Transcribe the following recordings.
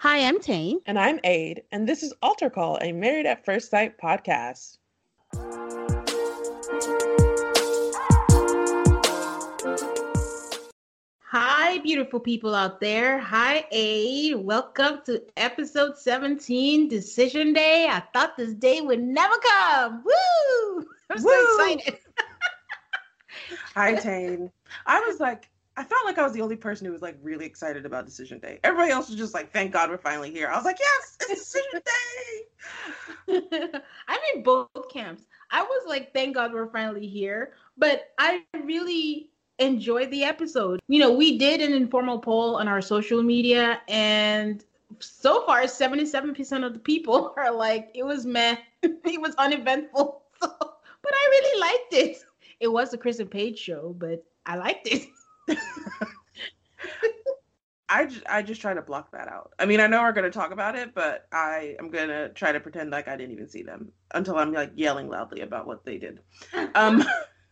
Hi, I'm Tayne. And I'm Ade, and this is Altar Call, a Married at First Sight podcast. Hi, beautiful people out there. Hi, Ade. Welcome to episode 17, Decision Day. I thought this day would never come. Woo! I'm so Woo! excited. Hi, Tayne. I was like, I felt like I was the only person who was like really excited about decision day. Everybody else was just like, "Thank God we're finally here." I was like, "Yes, it's decision day." I'm in both camps. I was like, "Thank God we're finally here," but I really enjoyed the episode. You know, we did an informal poll on our social media, and so far, 77% of the people are like, "It was meh. it was uneventful." But I really liked it. It was the Chris and Paige show, but I liked it. I just, I just try to block that out. I mean, I know we're going to talk about it, but I am going to try to pretend like I didn't even see them until I'm like yelling loudly about what they did. Um,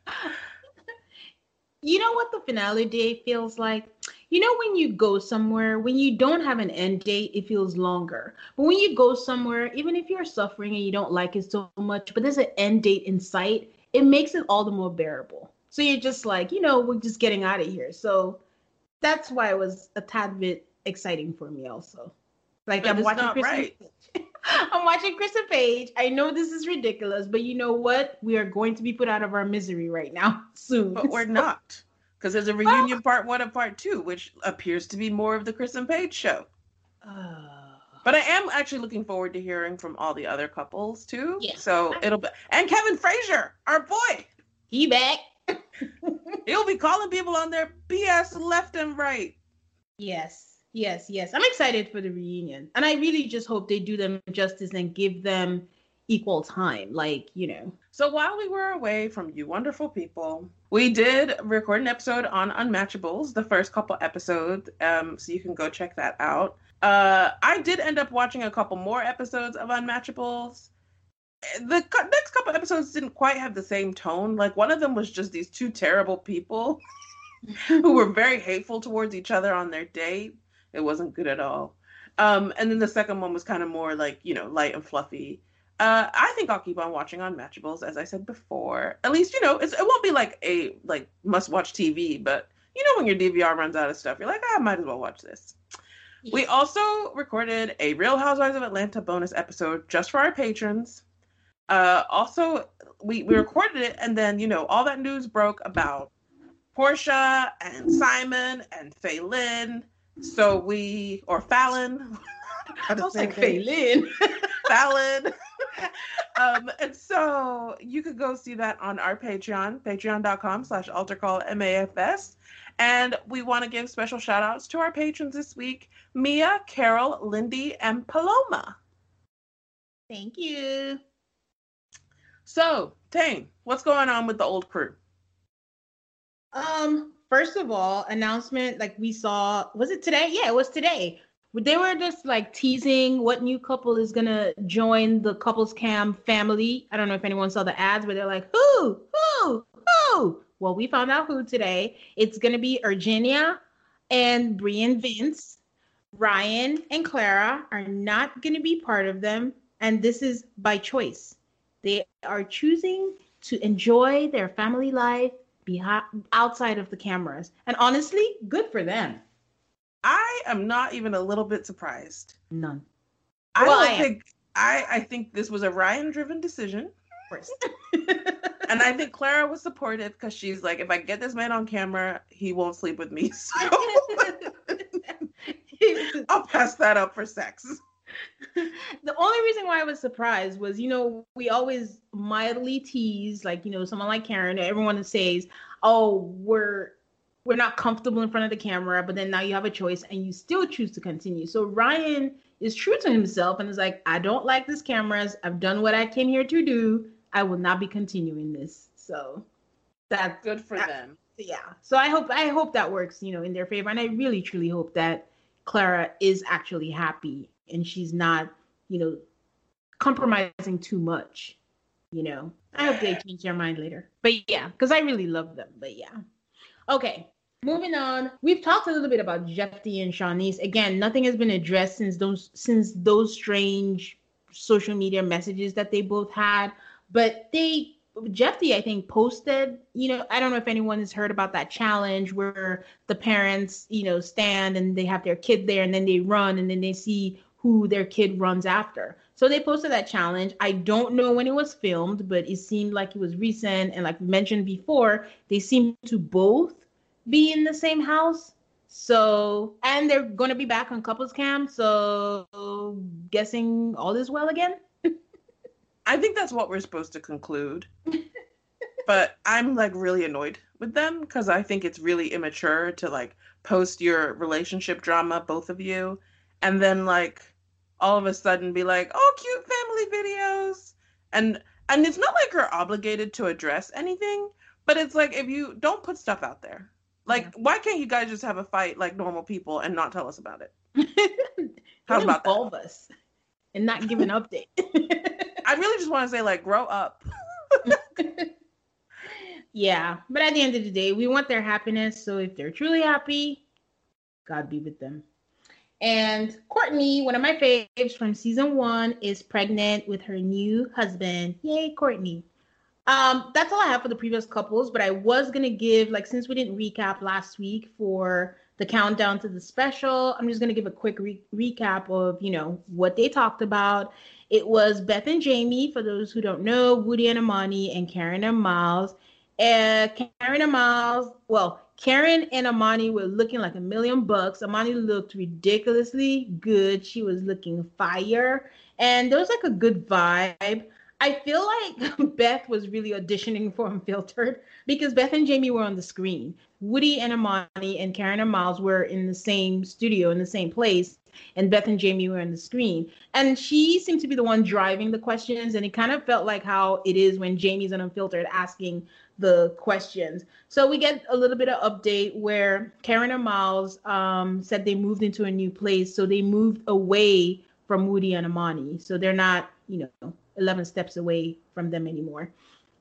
you know what the finale day feels like? You know, when you go somewhere, when you don't have an end date, it feels longer. But when you go somewhere, even if you're suffering and you don't like it so much, but there's an end date in sight, it makes it all the more bearable. So you're just like, you know, we're just getting out of here. So that's why it was a tad bit exciting for me also. Like but I'm watching Chris right. I'm watching Chris and Paige. I know this is ridiculous, but you know what? We are going to be put out of our misery right now soon. But we're not. Because there's a reunion part one and part two, which appears to be more of the Chris and Paige show. Uh, but I am actually looking forward to hearing from all the other couples too. Yeah. So it'll be and Kevin Frazier, our boy. He back. He'll be calling people on their BS left and right. Yes, yes, yes. I'm excited for the reunion. And I really just hope they do them justice and give them equal time. Like, you know. So while we were away from you wonderful people, we did record an episode on Unmatchables, the first couple episodes. Um, so you can go check that out. Uh, I did end up watching a couple more episodes of Unmatchables the next couple episodes didn't quite have the same tone. Like one of them was just these two terrible people who were very hateful towards each other on their date. It wasn't good at all. Um, and then the second one was kind of more like you know light and fluffy. Uh, I think I'll keep on watching Unmatchables, as I said before. At least you know it won't be like a like must watch TV, but you know when your DVR runs out of stuff, you're like, ah, I might as well watch this. We also recorded a Real Housewives of Atlanta bonus episode just for our patrons. Uh, also, we, we recorded it, and then, you know, all that news broke about Porsha and Simon and Faylin. So we, or Fallon. I was like Faylin. Fallon. um, and so you could go see that on our Patreon, patreon.com slash altarcallmafs. And we want to give special shout outs to our patrons this week Mia, Carol, Lindy, and Paloma. Thank you. So, Tayne, what's going on with the old crew? Um, first of all, announcement like we saw, was it today? Yeah, it was today. They were just like teasing what new couple is gonna join the couples cam family. I don't know if anyone saw the ads, but they're like, who, who, who? Well, we found out who today. It's gonna be Virginia and Brian Vince. Ryan and Clara are not gonna be part of them, and this is by choice. They are choosing to enjoy their family life behind outside of the cameras. And honestly, good for them. I am not even a little bit surprised. None. I Well, don't I think I I think this was a Ryan driven decision. Of course. And I think Clara was supportive because she's like, if I get this man on camera, he won't sleep with me. So I'll pass that up for sex. the only reason why I was surprised was, you know, we always mildly tease, like, you know, someone like Karen, everyone says, oh, we're we're not comfortable in front of the camera, but then now you have a choice and you still choose to continue. So Ryan is true to himself and is like, I don't like these cameras. I've done what I came here to do. I will not be continuing this. So that's Good for I- them. yeah. So I hope I hope that works, you know, in their favor. And I really truly hope that Clara is actually happy and she's not, you know, compromising too much. You know. I hope they change their mind later. But yeah, because I really love them. But yeah. Okay. Moving on, we've talked a little bit about Jeffy and Shawniece. Again, nothing has been addressed since those since those strange social media messages that they both had. But they Jeffy, I think, posted, you know, I don't know if anyone has heard about that challenge where the parents, you know, stand and they have their kid there and then they run and then they see who their kid runs after. So they posted that challenge. I don't know when it was filmed, but it seemed like it was recent. And like we mentioned before, they seem to both be in the same house. So, and they're going to be back on couples cam. So, guessing all is well again. I think that's what we're supposed to conclude. but I'm like really annoyed with them because I think it's really immature to like post your relationship drama, both of you, and then like all of a sudden be like, "Oh, cute family videos," and and it's not like you're obligated to address anything, but it's like if you don't put stuff out there, like Yeah. why can't you guys just have a fight like normal people and not tell us about it? How about that? involve us and not give an update? I really just want to say like grow up. yeah, but at the end of the day, we want their happiness. So if they're truly happy, God be with them. And Courtney, one of my faves from season one, is pregnant with her new husband. Yay, Courtney. Um, that's all I have for the previous couples, but I was gonna give like since we didn't recap last week for the countdown to the special, I'm just gonna give a quick re- recap of you know what they talked about. It was Beth and Jamie, for those who don't know, Woody and Amani, and Karen and Miles. Uh, Karen and Miles, well, Karen and Amani were looking like a million bucks. Amani looked ridiculously good. She was looking fire. And there was like a good vibe. I feel like Beth was really auditioning for Unfiltered because Beth and Jamie were on the screen. Woody and Amani and Karen and Miles were in the same studio, in the same place, and Beth and Jamie were on the screen. And she seemed to be the one driving the questions, and it kind of felt like how it is when Jamie's on Unfiltered asking the questions. So we get a little bit of update where Karen and Miles um, said they moved into a new place, so they moved away from Woody and Amani. So they're not, you know, 11 steps away from them anymore.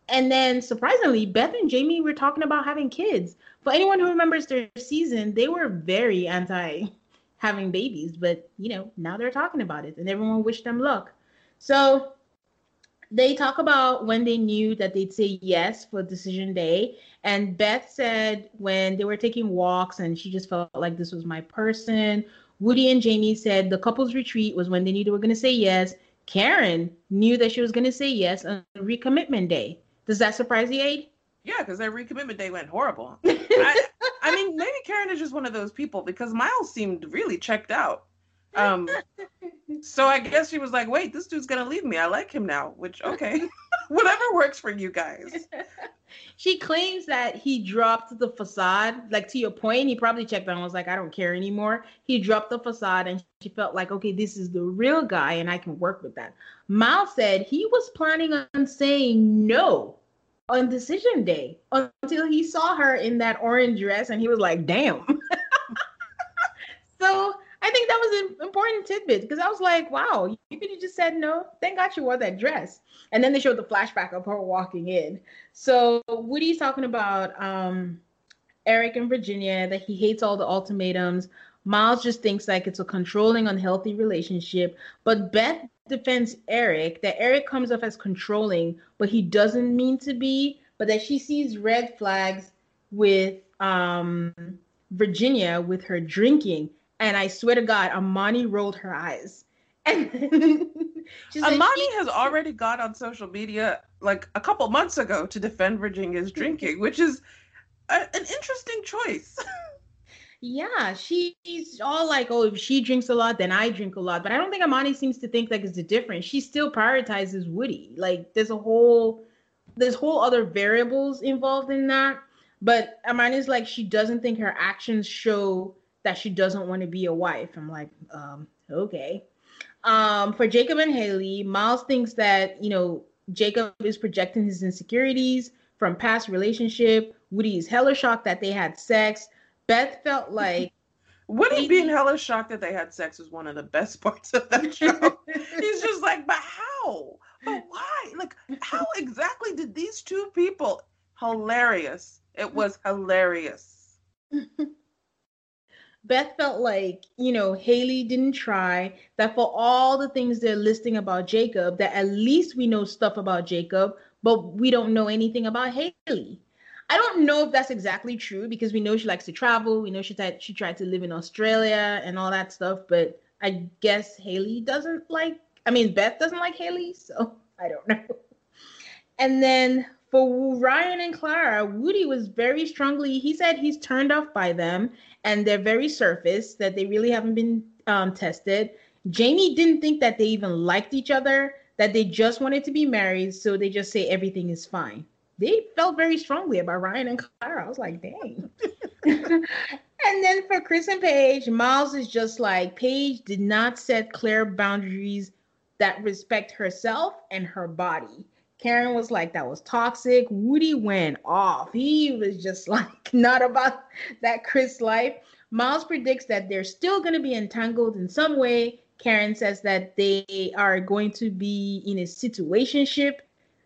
And then surprisingly, Beth and Jamie were talking about having kids. For anyone who remembers their season, they were very anti having babies, but you know, now they're talking about it and everyone wished them luck. So they talk about when they knew that they'd say yes for decision day. And Beth said when they were taking walks and she just felt like this was my person. Woody and Jamie said the couples retreat was when they knew they were going to say yes. Karen knew that she was going to say yes on recommitment day. Does that surprise you, Ade? Yeah, because their recommitment day went horrible. I, I mean, maybe Karen is just one of those people because Miles seemed really checked out. Um, so I guess she was like, "Wait, this dude's gonna leave me. I like him now." Which okay, whatever works for you guys. she claims that he dropped the facade. Like to your point, he probably checked out and was like, "I don't care anymore." He dropped the facade, and she felt like, "Okay, this is the real guy, and I can work with that." Miles said he was planning on saying no on decision day until he saw her in that orange dress, and he was like, "Damn." so I think that was an important tidbit because I was like, wow, you could have just said no. Thank God you wore that dress. And then they showed the flashback of her walking in. So Woody's talking about um, Eric and Virginia, that he hates all the ultimatums. Miles just thinks like it's a controlling, unhealthy relationship. But Beth defends Eric, that Eric comes off as controlling, but he doesn't mean to be, but that she sees red flags with um, Virginia with her drinking and I swear to God, Amani rolled her eyes. And Amani has already got on social media like a couple months ago to defend Virginia's drinking, which is a, an interesting choice. yeah, she's all like, oh, if she drinks a lot, then I drink a lot. But I don't think Amani seems to think like it's a difference. She still prioritizes Woody. Like there's a whole there's whole other variables involved in that. But Amani's like she doesn't think her actions show that she doesn't want to be a wife. I'm like, um, okay. Um, for Jacob and Hayley, Miles thinks that, you know, Jacob is projecting his insecurities from past relationship. Woody is hella shocked that they had sex. Beth felt like Woody Hayley... being hella shocked that they had sex was one of the best parts of that show. He's just like, but how? But why? Like, how exactly did these two people? Hilarious. It was hilarious. Beth felt like, you know, Hayley didn't try, that for all the things they're listing about Jacob, that at least we know stuff about Jacob, but we don't know anything about Hayley. I don't know if that's exactly true because we know she likes to travel. We know she tried she tried to live in Australia and all that stuff, but I guess Hayley doesn't like I mean Beth doesn't like Hayley, so I don't know. And then for Ryan and Clara, Woody was very strongly, he said he's turned off by them and they're very surface, that they really haven't been um, tested. Jamie didn't think that they even liked each other, that they just wanted to be married. So they just say everything is fine. They felt very strongly about Ryan and Clara. I was like, dang. and then for Chris and Paige, Miles is just like, Paige did not set clear boundaries that respect herself and her body. Karen was like, that was toxic. Woody went off. He was just like, not about that Chris life. Miles predicts that they're still going to be entangled in some way. Karen says that they are going to be in a situationship.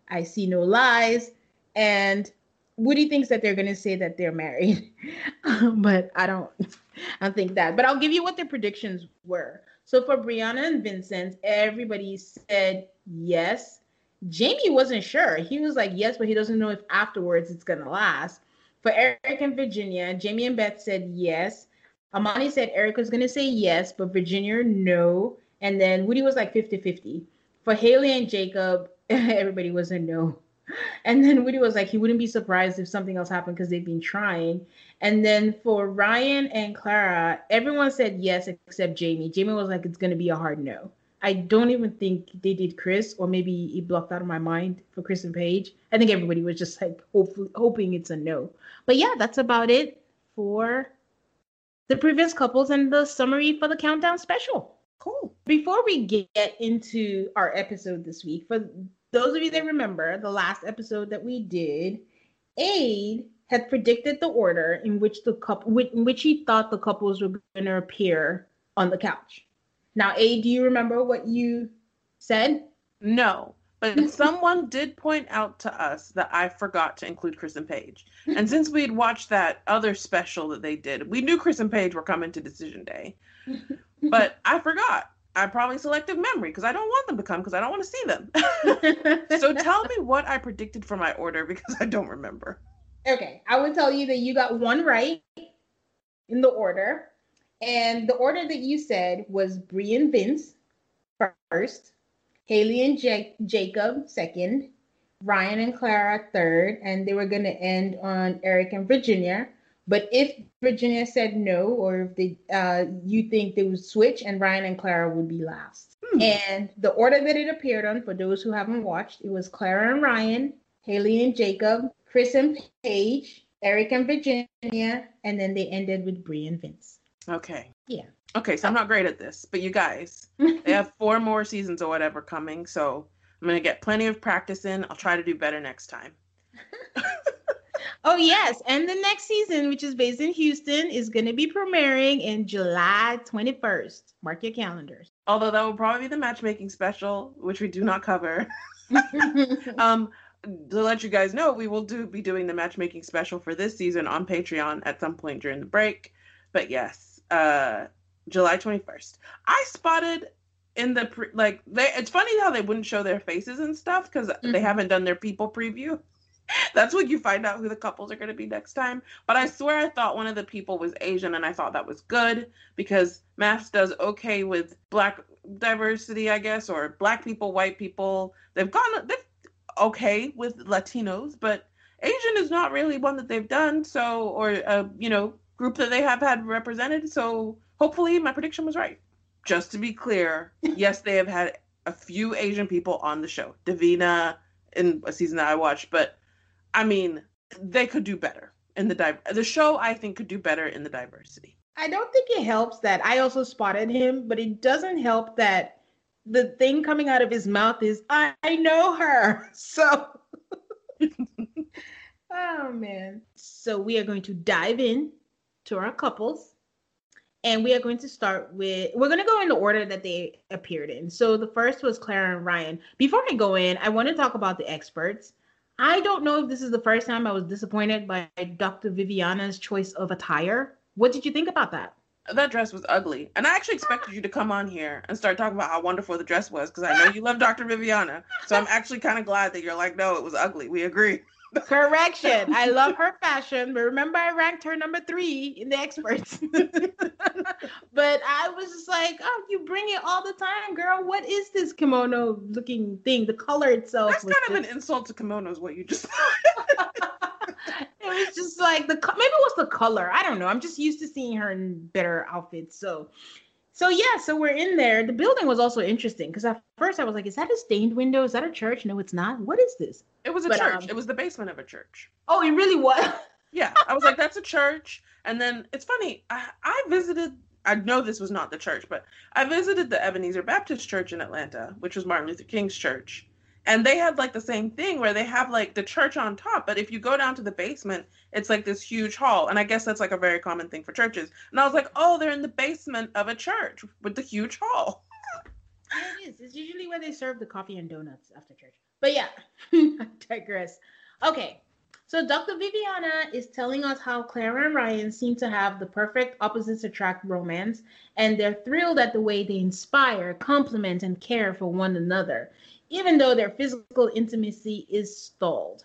I see no lies. And Woody thinks that they're going to say that they're married, but I don't, I don't think that. But I'll give you what their predictions were. So for Brianna and Vincent, everybody said yes. Jamie wasn't sure. He was like, yes, but he doesn't know if afterwards it's going to last. For Eric and Virginia, Jamie and Beth said yes. Amani said Eric was going to say yes, but Virginia, no. And then Woody was like 50 50. For Hayley and Jacob, everybody was a no. And then Woody was like, he wouldn't be surprised if something else happened because they've been trying. And then for Ryan and Clara, everyone said yes except Jamie. Jamie was like, it's going to be a hard no. I don't even think they did Chris, or maybe it blocked out of my mind for Chris and Paige. I think everybody was just like hopefully hoping it's a no. But yeah, that's about it for the previous couples and the summary for the countdown special. Cool. Before we get into our episode this week, for those of you that remember the last episode that we did, Ade had predicted the order in which the couple in which he thought the couples were going to appear on the couch. Now, A, do you remember what you said? No, but someone did point out to us that I forgot to include Chris and Paige. And since we had watched that other special that they did, we knew Chris and Paige were coming to Decision Day. But I forgot. I probably selective memory because I don't want them to come because I don't want to see them. so tell me what I predicted for my order because I don't remember. Okay, I would tell you that you got one right in the order. And the order that you said was Brie and Vince first, Hayley and J- Jacob second, Ryan and Clara third, and they were going to end on Eric and Virginia. But if Virginia said no, or if they, uh, you think they would switch, and Ryan and Clara would be last. Hmm. And the order that it appeared on, for those who haven't watched, it was Clara and Ryan, Hayley and Jacob, Chris and Paige, Eric and Virginia, and then they ended with Bri and Vince. Okay. Yeah. Okay, so I'm not great at this, but you guys, they have four more seasons or whatever coming, so I'm gonna get plenty of practice in. I'll try to do better next time. oh yes, and the next season, which is based in Houston, is gonna be premiering in July 21st. Mark your calendars. Although that will probably be the matchmaking special, which we do not cover. um, to let you guys know, we will do be doing the matchmaking special for this season on Patreon at some point during the break. But yes, uh, July 21st. I spotted in the pre- like they it's funny how they wouldn't show their faces and stuff because mm-hmm. they haven't done their people preview. That's when you find out who the couples are going to be next time. But I swear I thought one of the people was Asian and I thought that was good because MAFS does okay with black diversity, I guess, or black people, white people. They've gone they've okay with Latinos, but Asian is not really one that they've done. So, or a you know group that they have had represented. So hopefully my prediction was right. Just to be clear, yes, they have had a few Asian people on the show. Davina in a season that I watched, but I mean they could do better in the di- the show. I think could do better in the diversity. I don't think it helps that I also spotted him, but it doesn't help that the thing coming out of his mouth is I, I know her. So oh man. So we are going to dive in to our couples. And we are going to start with we're going to go in the order that they appeared in. So the first was Clara and Ryan. Before I go in, I want to talk about the experts. I don't know if this is the first time I was disappointed by Dr. Viviana's choice of attire. What did you think about that? that dress was ugly. And I actually expected you to come on here and start talking about how wonderful the dress was because I know you love Dr. Viviana. So I'm actually kind of glad that you're like, no, it was ugly. We agree. Correction. I love her fashion, but remember I ranked her number three in the experts. but I was just like, oh, you bring it all the time, girl. What is this kimono looking thing? The color itself. That's kind of an insult to kimonos, what you just thought. it was just like the maybe it was the color. I don't know. I'm just used to seeing her in better outfits. So so yeah, so we're in there. The building was also interesting because at first I was like, "Is that a stained window? Is that a church?" No, it's not. What is this? It was a but, church. Um, it was the basement of a church. Oh, it really was. yeah, I was like, "That's a church." And then it's funny. I, I visited. I know this was not the church, but I visited the Ebenezer Baptist Church in Atlanta, which was Martin Luther King's church and they had like the same thing where they have like the church on top but if you go down to the basement it's like this huge hall. And i guess that's like a very common thing for churches. And i was like oh they're in the basement of a church with the huge hall. It is. It's usually where they serve the coffee and donuts after church. But yeah i digress. Okay so Dr. Viviana is telling us how Clara and Ryan seem to have the perfect opposites attract romance, and they're thrilled at the way they inspire, compliment, and care for one another even though their physical intimacy is stalled.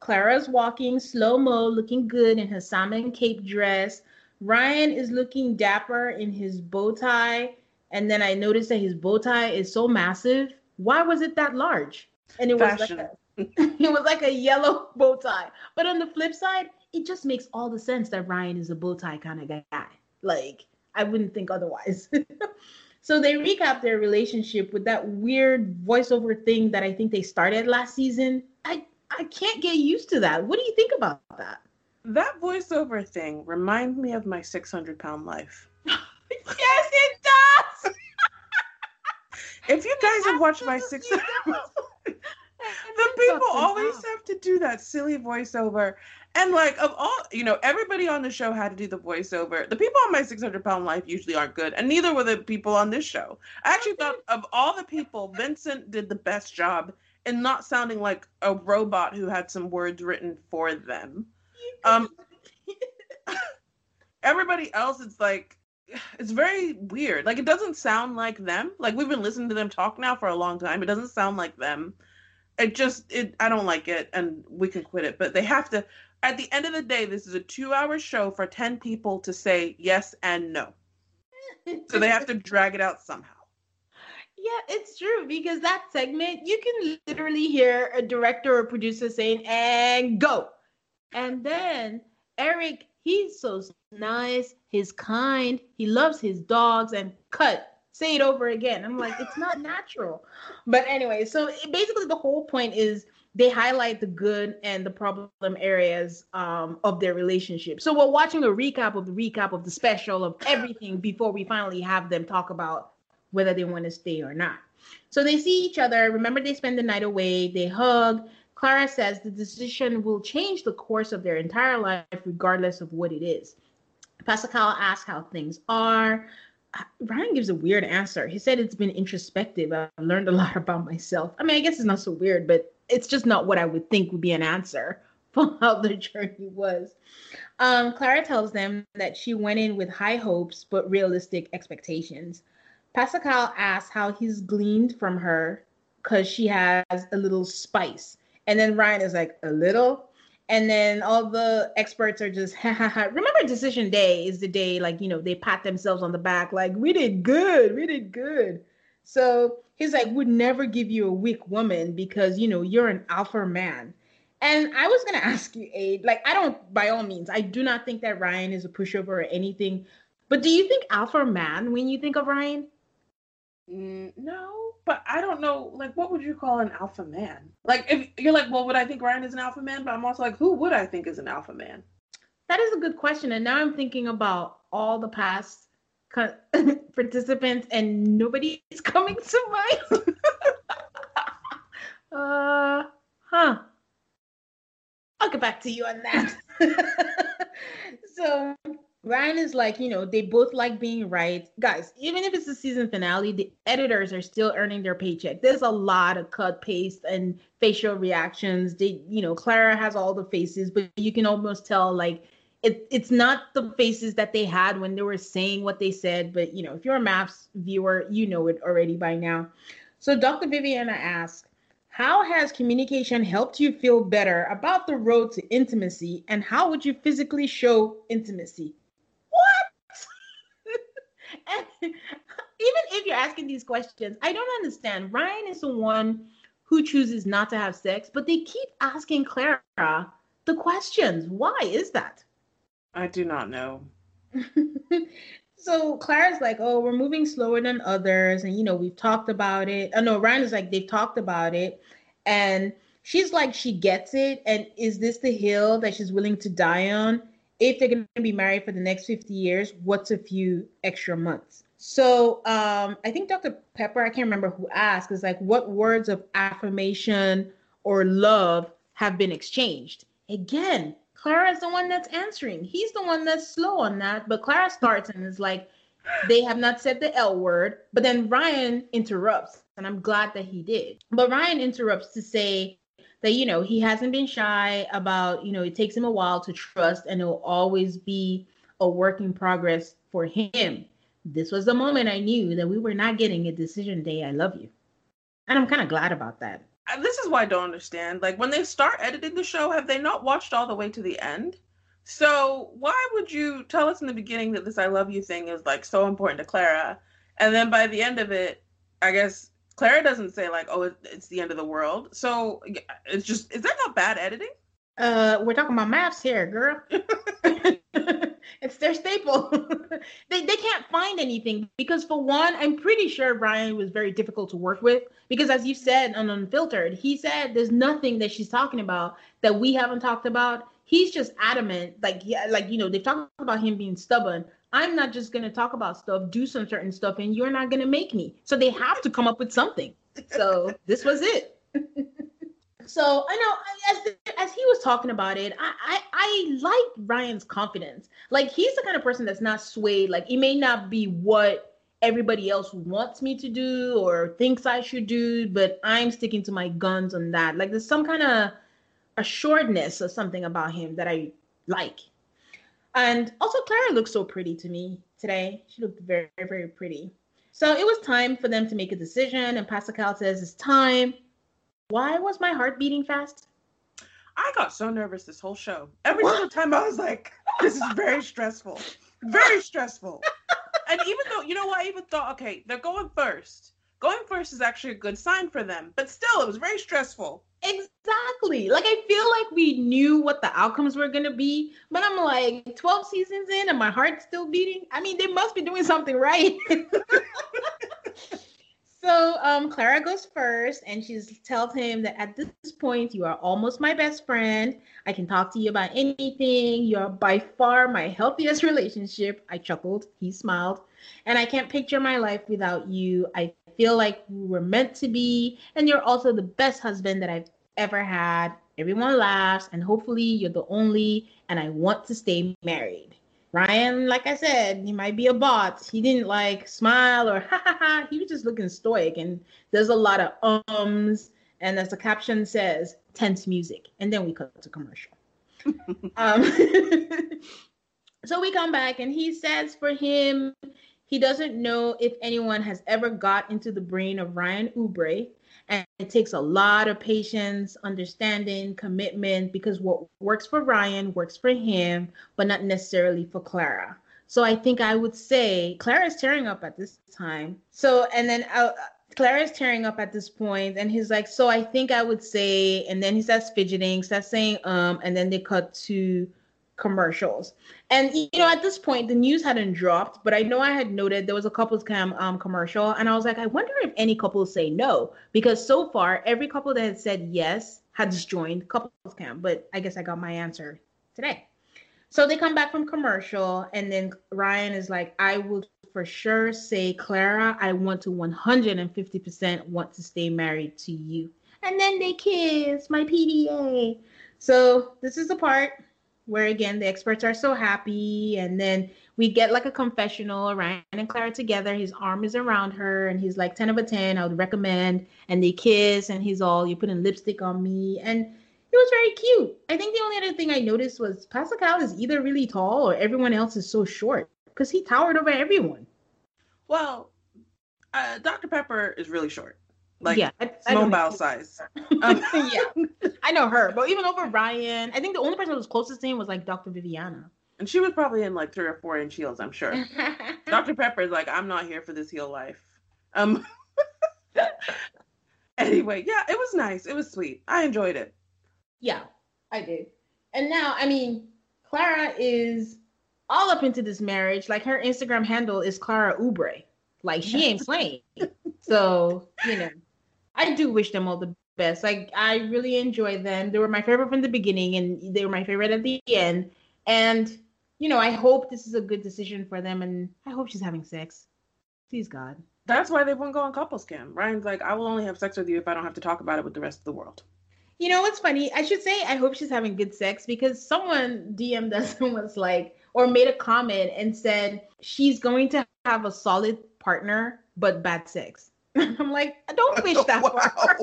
Clara's walking slow mo, looking good in her salmon cape dress. Ryan is looking dapper in his bow tie. And then I noticed that his bow tie is so massive. Why was it that large? And it was like a, it was like a yellow bow tie. But on the flip side, it just makes all the sense that Ryan is a bow tie kind of guy. Like I wouldn't think otherwise. So they recap their relationship with that weird voiceover thing that I think they started last season. I I can't get used to that. What do you think about that? That voiceover thing reminds me of my 600 pound life. yes, it does. if you guys have watched my 600 the people always have to do that silly voiceover and like of all, you know, everybody on the show had to do the voiceover. The people on my 600 pound life usually aren't good, and neither were the people on this show. I actually thought of all the people, Vincent did the best job in not sounding like a robot who had some words written for them. Um, everybody else, it's like it's very weird. Like it doesn't sound like them. Like we've been listening to them talk now for a long time. It doesn't sound like them. It just it I don't like it and we can quit it. But they have to at the end of the day, this is a two hour show for 10 people to say yes and no. so they have to drag it out somehow. Yeah, it's true because that segment, you can literally hear a director or producer saying, and go. And then Eric, he's so nice, he's kind, he loves his dogs, and cut. Say it over again. I'm like, it's not natural. But anyway, so basically the whole point is they highlight the good and the problem areas um, of their relationship. So we're watching a recap of the recap of the special of everything before we finally have them talk about whether they want to stay or not. So they see each other. Remember, they spend the night away. They hug. Clara says the decision will change the course of their entire life, regardless of what it is. Pastor Cal asks how things are. Ryan gives a weird answer. He said it's been introspective. I've learned a lot about myself. I mean, I guess it's not so weird, but it's just not what I would think would be an answer for how the journey was. Um, Clara tells them that she went in with high hopes but realistic expectations. Pastor Cal asks how he's gleaned from her because she has a little spice. And then Ryan is like, a little? And then all the experts are just, ha ha ha. Remember, decision day is the day, like, you know, they pat themselves on the back, like, we did good, we did good. So he's like, would never give you a weak woman because, you know, you're an alpha man. And I was going to ask you, Ade, like, I don't, by all means, I do not think that Ryan is a pushover or anything. But do you think alpha man when you think of Ryan? Mm, no, but I don't know. Like, what would you call an alpha man? Like, if you're like, well, would I think Ryan is an alpha man? But I'm also like, who would I think is an alpha man? That is a good question. And now I'm thinking about all the past participants, and nobody is coming to mind. uh, huh. I'll get back to you on that. so Ryan is like, you know, they both like being right. Guys, even if it's the season finale, the editors are still earning their paycheck. There's a lot of cut, paste, and facial reactions. They, you know, Clara has all the faces, but you can almost tell like it, it's not the faces that they had when they were saying what they said. But you know, if you're a MAFS viewer, you know it already by now. So Dr. Viviana asks, how has communication helped you feel better about the road to intimacy, and how would you physically show intimacy? and even if you're asking these questions, I don't understand. Ryan is the one who chooses not to have sex, but they keep asking Clara the questions. Why is that? I do not know. so Clara's like, oh, we're moving slower than others. And, you know, we've talked about it. I uh, know Ryan is like, they've talked about it. And she's like, she gets it. And is this the hill that she's willing to die on? if they're going to be married for the next 50 years, what's a few extra months? So um, I think Dr. Pepper, I can't remember who asked, is like, what words of affirmation or love have been exchanged? Again, Clara is the one that's answering. He's the one that's slow on that. But Clara starts and is like, they have not said the L word. But then Ryan interrupts, and I'm glad that he did. But Ryan interrupts to say, that you know he hasn't been shy about you know it takes him a while to trust and it'll always be a work in progress for him this was the moment i knew that we were not getting a decision day i love you and i'm kind of glad about that this is why i don't understand like when they start editing the show have they not watched all the way to the end so why would you tell us in the beginning that this i love you thing is like so important to clara and then by the end of it i guess Clara doesn't say like, "Oh, it's the end of the world." So it's just is that not bad editing? Uh, we're talking about MAFS here, girl. it's their staple. they they can't find anything because for one, I'm pretty sure Ryan was very difficult to work with because as you said on Unfiltered, he said there's nothing that she's talking about that we haven't talked about. He's just adamant, like yeah, like you know, they've talked about him being stubborn. I'm not just to talk about stuff, do some certain stuff, and you're not to make me. So they have to come up with something. So this was it. so I know as as he was talking about it, I, I I like Ryan's confidence. Like he's the kind of person that's not swayed. Like it may not be what everybody else wants me to do or thinks I should do, but I'm sticking to my guns on that. Like there's some kind of assuredness or something about him that I like. And also, Clara looked so pretty to me today. She looked very, very pretty. So it was time for them to make a decision. And Pastor Cal says, It's time. Why was my heart beating fast? I got so nervous this whole show. Every single time I was like, This is very stressful. Very stressful. and even though, you know what, I even thought, okay, they're going first. Going first is actually a good sign for them. But still, it was very stressful. Exactly. Like I feel like we knew what the outcomes were gonna be, but I'm like 12 seasons in and my heart's still beating. I mean, they must be doing something right. so um Clara goes first and she tells him that at this point you are almost my best friend. I can talk to you about anything. You're by far my healthiest relationship. I chuckled. He smiled. And I can't picture my life without you. I feel like we were meant to be. And you're also the best husband that I've ever had. Everyone laughs, and hopefully you're the only, and I want to stay married. Ryan, like I said, he might be a bot. He didn't like smile or ha ha ha. He was just looking stoic, and there's a lot of ums. And as the caption says, tense music. And then we cut to commercial. um, so we come back, and he says for him, he doesn't know if anyone has ever got into the brain of Ryan Oubre. It takes a lot of patience, understanding, commitment, because what works for Ryan works for him, but not necessarily for Clara. So I think I would say Clara is tearing up at this time. So, and then uh, Clara is tearing up at this point, and he's like, So I think I would say, and then he starts fidgeting, starts saying, um, and then they cut to commercials. And you know, at this point, the news hadn't dropped, but I know I had noted there was a couples cam um, commercial, and I was like, I wonder if any couples say no, because so far every couple that had said yes has joined couples cam. But I guess I got my answer today. So they come back from commercial, and then Ryan is like, I will for sure say, Clara, I want to 150% want to stay married to you. And then they kiss, my PDA. So this is the part where again the experts are so happy and then we get like a confessional ryan and clara together. His arm is around her and he's like 10 of a 10 i would recommend and they kiss and he's all you're putting lipstick on me and it was very cute. I think the only other thing i noticed was pastor cal is either really tall or everyone else is so short because he towered over everyone. Well uh, dr pepper is really short like yeah, I, I mobile size. Um, yeah, I know her, but even over Ryan, I think the only person that was closest to him was like Dr. Viviana. And she was probably in like three or four inch heels, I'm sure. Dr. Pepper is like, I'm not here for this heel life. Um. anyway, yeah, it was nice. It was sweet. I enjoyed it. Yeah, I did. And now, I mean, Clara is all up into this marriage. Like her Instagram handle is Clara Oubre. Like she ain't playing. so, you know. I do wish them all the best. Like I really enjoy them. They were my favorite from the beginning, and they were my favorite at the end. And you know, I hope this is a good decision for them, and I hope she's having sex. Please God. That's why they won't go on couples cam. Ryan's like, I will only have sex with you if I don't have to talk about it with the rest of the world. You know what's funny? I should say I hope she's having good sex because someone DM'd us and was like, or made a comment and said she's going to have a solid partner but bad sex. I'm like, I don't wish that wow. for her.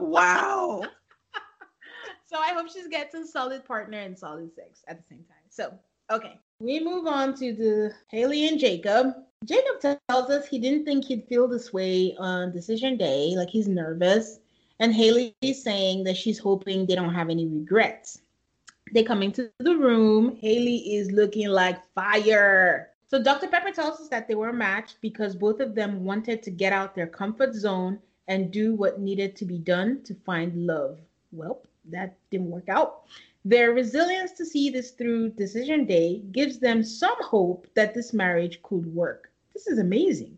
wow. so I hope she gets a solid partner and solid sex at the same time. So, okay. We move on to the Hayley and Jacob. Jacob tells us he didn't think he'd feel this way on decision day, like he's nervous. And Hayley is saying that she's hoping they don't have any regrets. They come into the room. Hayley is looking like fire. So Dr. Pepper tells us that they were matched because both of them wanted to get out their comfort zone and do what needed to be done to find love. Well, that didn't work out. Their resilience to see this through decision day gives them some hope that this marriage could work. This is amazing.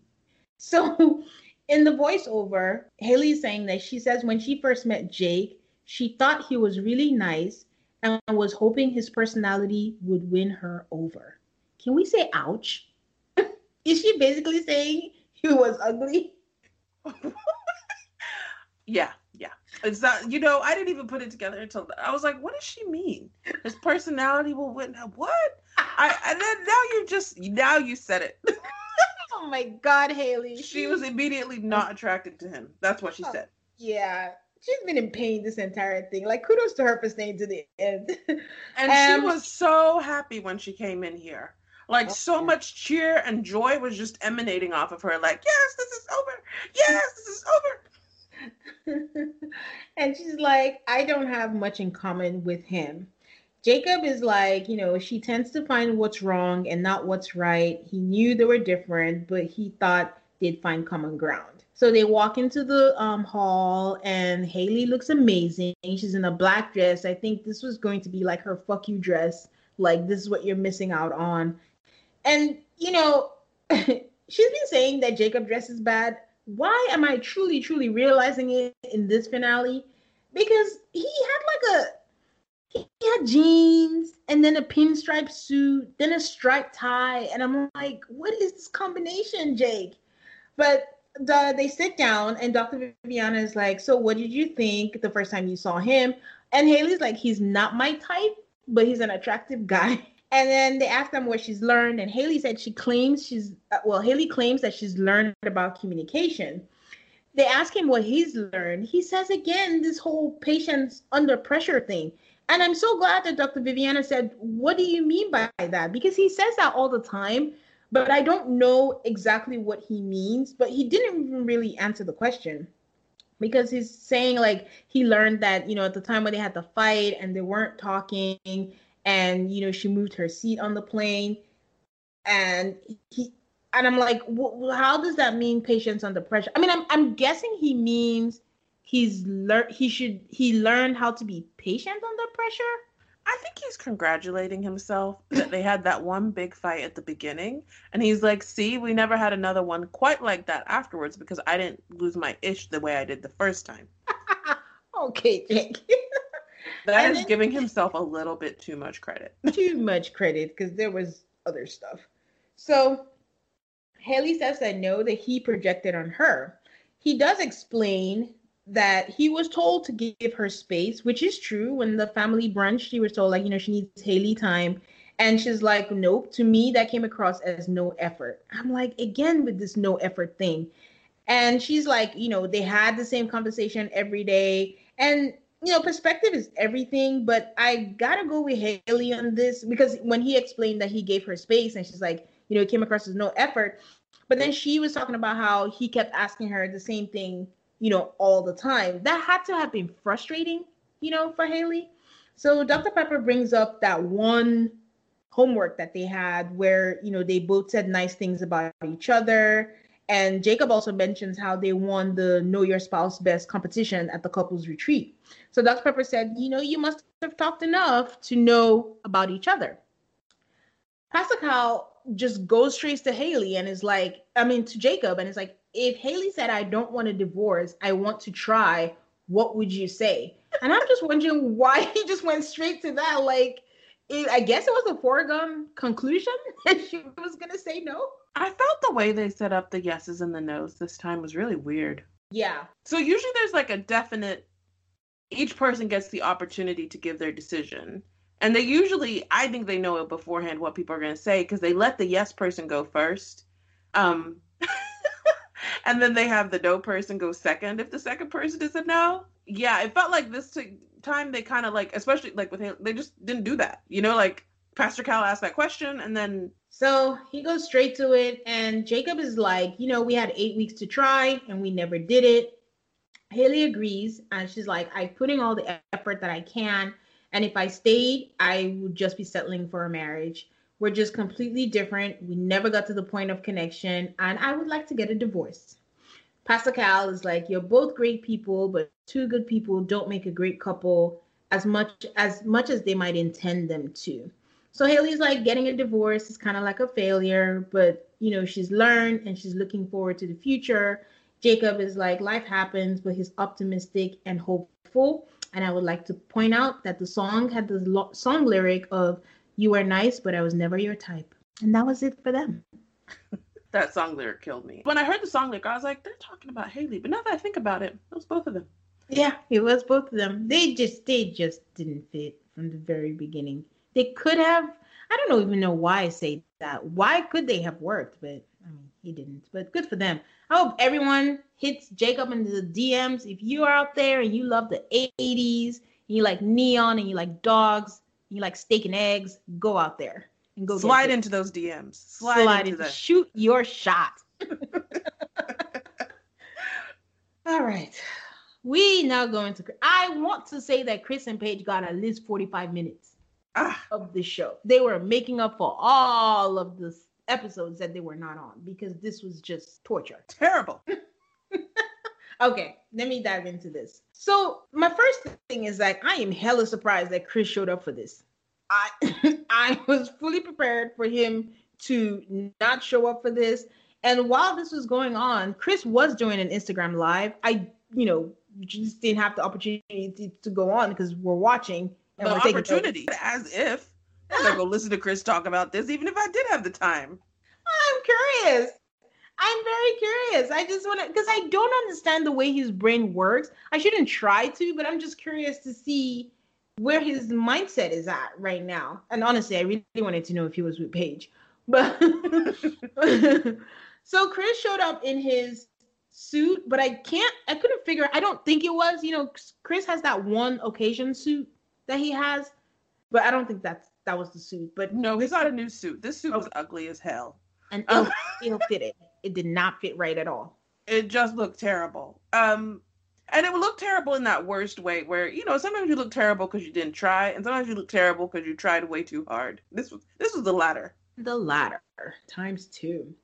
So, in the voiceover, Hayley is saying that she says when she first met Jake, she thought he was really nice and was hoping his personality would win her over. Can we say ouch? Is she basically saying he was ugly? yeah, yeah. It's not, you know, I didn't even put it together until I was like, what does she mean? His personality will win. What? I and then now you just now you said it. oh my god, Hayley. She was immediately not attracted to him. That's what she Oh. said. Yeah. She's been in pain this entire thing. Like kudos to her for staying to the end. And Um, she was so happy when she came in here. Like Oh, so yeah. much cheer and joy was just emanating off of her. Like, yes, this is over. Yes, this is over. and she's like, I don't have much in common with him. Jacob is like, you know, she tends to find what's wrong and not what's right. He knew they were different, but he thought they'd find common ground. So they walk into the um, hall, and Hayley looks amazing. She's in a black dress. I think this was going to be like her fuck you dress. Like, this is what you're missing out on. And, you know, she's been saying that Jacob dresses bad. Why am I truly, truly realizing it in this finale? Because he had like a he had jeans and then a pinstripe suit, then a striped tie, and I'm like, what is this combination, Jake? But the, they sit down, and Dr. Viviana is like, so what did you think the first time you saw him? And Hayley's like, he's not my type, but he's an attractive guy. And then they ask them what she's learned, and Hayley said she claims she's uh, well. Hayley claims that she's learned about communication. They ask him what he's learned. He says again this whole patience under pressure thing. And I'm so glad that Dr. Viviana said, What do you mean by that? Because he says that all the time, but I don't know exactly what he means. But he didn't even really answer the question because he's saying, like, he learned that, you know, at the time when they had the fight and they weren't talking, and, you know, she moved her seat on the plane. And he, and I'm like, how does that mean patience under pressure? I mean, I'm, I'm guessing he means he's learned he should he learned how to be patient under pressure i think he's congratulating himself that they had that one big fight at the beginning and he's like see we never had another one quite like that afterwards because i didn't lose my ish the way i did the first time okay jake that and is then, giving himself a little bit too much credit too much credit because there was other stuff so hayley says that no that he projected on her he does explain that he was told to give her space, which is true. When the family brunch, she was told like, you know, she needs Hayley time. And she's like, nope. To me, that came across as no effort. I'm like, again, with this no effort thing. And she's like, you know, they had the same conversation every day. And, you know, perspective is everything. But I got to go with Hayley on this because when he explained that he gave her space and she's like, you know, it came across as no effort. But then she was talking about how he kept asking her the same thing you know, all the time. That had to have been frustrating, you know, for Hayley. So Dr. Pepper brings up that one homework that they had where, you know, they both said nice things about each other. And Jacob also mentions how they won the Know Your Spouse Best competition at the couples retreat. So Dr. Pepper said, you know, you must have talked enough to know about each other. Pastor Cal just goes straight to Hayley and is like, I mean, to Jacob, and is like, if Hayley said, I don't want a divorce, I want to try, what would you say? And I'm just wondering why he just went straight to that. Like, it, I guess it was a foregone conclusion that she was going to say no. I felt the way they set up the yeses and the nos this time was really weird. Yeah. So usually there's like a definite, each person gets the opportunity to give their decision. And they usually, I think they know it beforehand what people are going to say because they let the yes person go first. Um, and then they have the no person go second if the second person is a no. Yeah, it felt like this time they kind of like, especially like with him, they just didn't do that. You know, like Pastor Cal asked that question and then. So he goes straight to it, and Jacob is like, you know, we had eight weeks to try and we never did it. Hayley agrees, and she's like, I'm putting all the effort that I can. And if I stayed, I would just be settling for a marriage. We're just completely different. We never got to the point of connection, and I would like to get a divorce. Pastor Cal is like, you're both great people, but two good people don't make a great couple as much as much as they might intend them to. So Hayley's like, getting a divorce is kind of like a failure, but you know, she's learned and she's looking forward to the future. Jacob is like, life happens, but he's optimistic and hopeful. And I would like to point out that the song had the lo- song lyric of you were nice, but I was never your type. And that was it for them. that song lyric killed me. When I heard the song lyric, I was like, they're talking about Hayley. But now that I think about it, it was both of them. Yeah, it was both of them. They just they just didn't fit from the very beginning. They could have I don't even know why I say that. Why could they have worked? But he didn't. But good for them. I hope everyone hits Jacob into the DMs. If you are out there and you love the 80s, and you like neon and you like dogs, and you like steak and eggs, go out there and go slide into those DMs. Slide, slide into, into shoot your shot. All right. We now go into. I want to say that Chris and Paige got at least 45 minutes ah. of the show. They were making up for all of the episodes that they were not on because this was just torture. Terrible. okay, let me dive into this. So my first thing is like I am hella surprised that Chris showed up for this. I I was fully prepared for him to not show up for this. And while this was going on, Chris was doing an Instagram live. I, you know, just didn't have the opportunity to, to go on because we're watching. And the opportunity, as if I'm gonna go listen to Chris talk about this, even if I did have the time. I'm curious. I'm very curious. I just want to, because I don't understand the way his brain works. I shouldn't try to, but I'm just curious to see where his mindset is at right now. And honestly, I really wanted to know if he was with Paige. But so Chris showed up in his suit, but I can't, I couldn't figure, I don't think it was, you know, Chris has that one occasion suit that he has, but I don't think that's, that was the suit. But no, he's not a new suit. This suit was ugly as hell. And it ill fitted it did not fit right at all. It just looked terrible. Um, and it would look terrible in that worst way, where you know sometimes you look terrible because you didn't try, and sometimes you look terrible because you tried way too hard. This was this was the latter. The latter times two.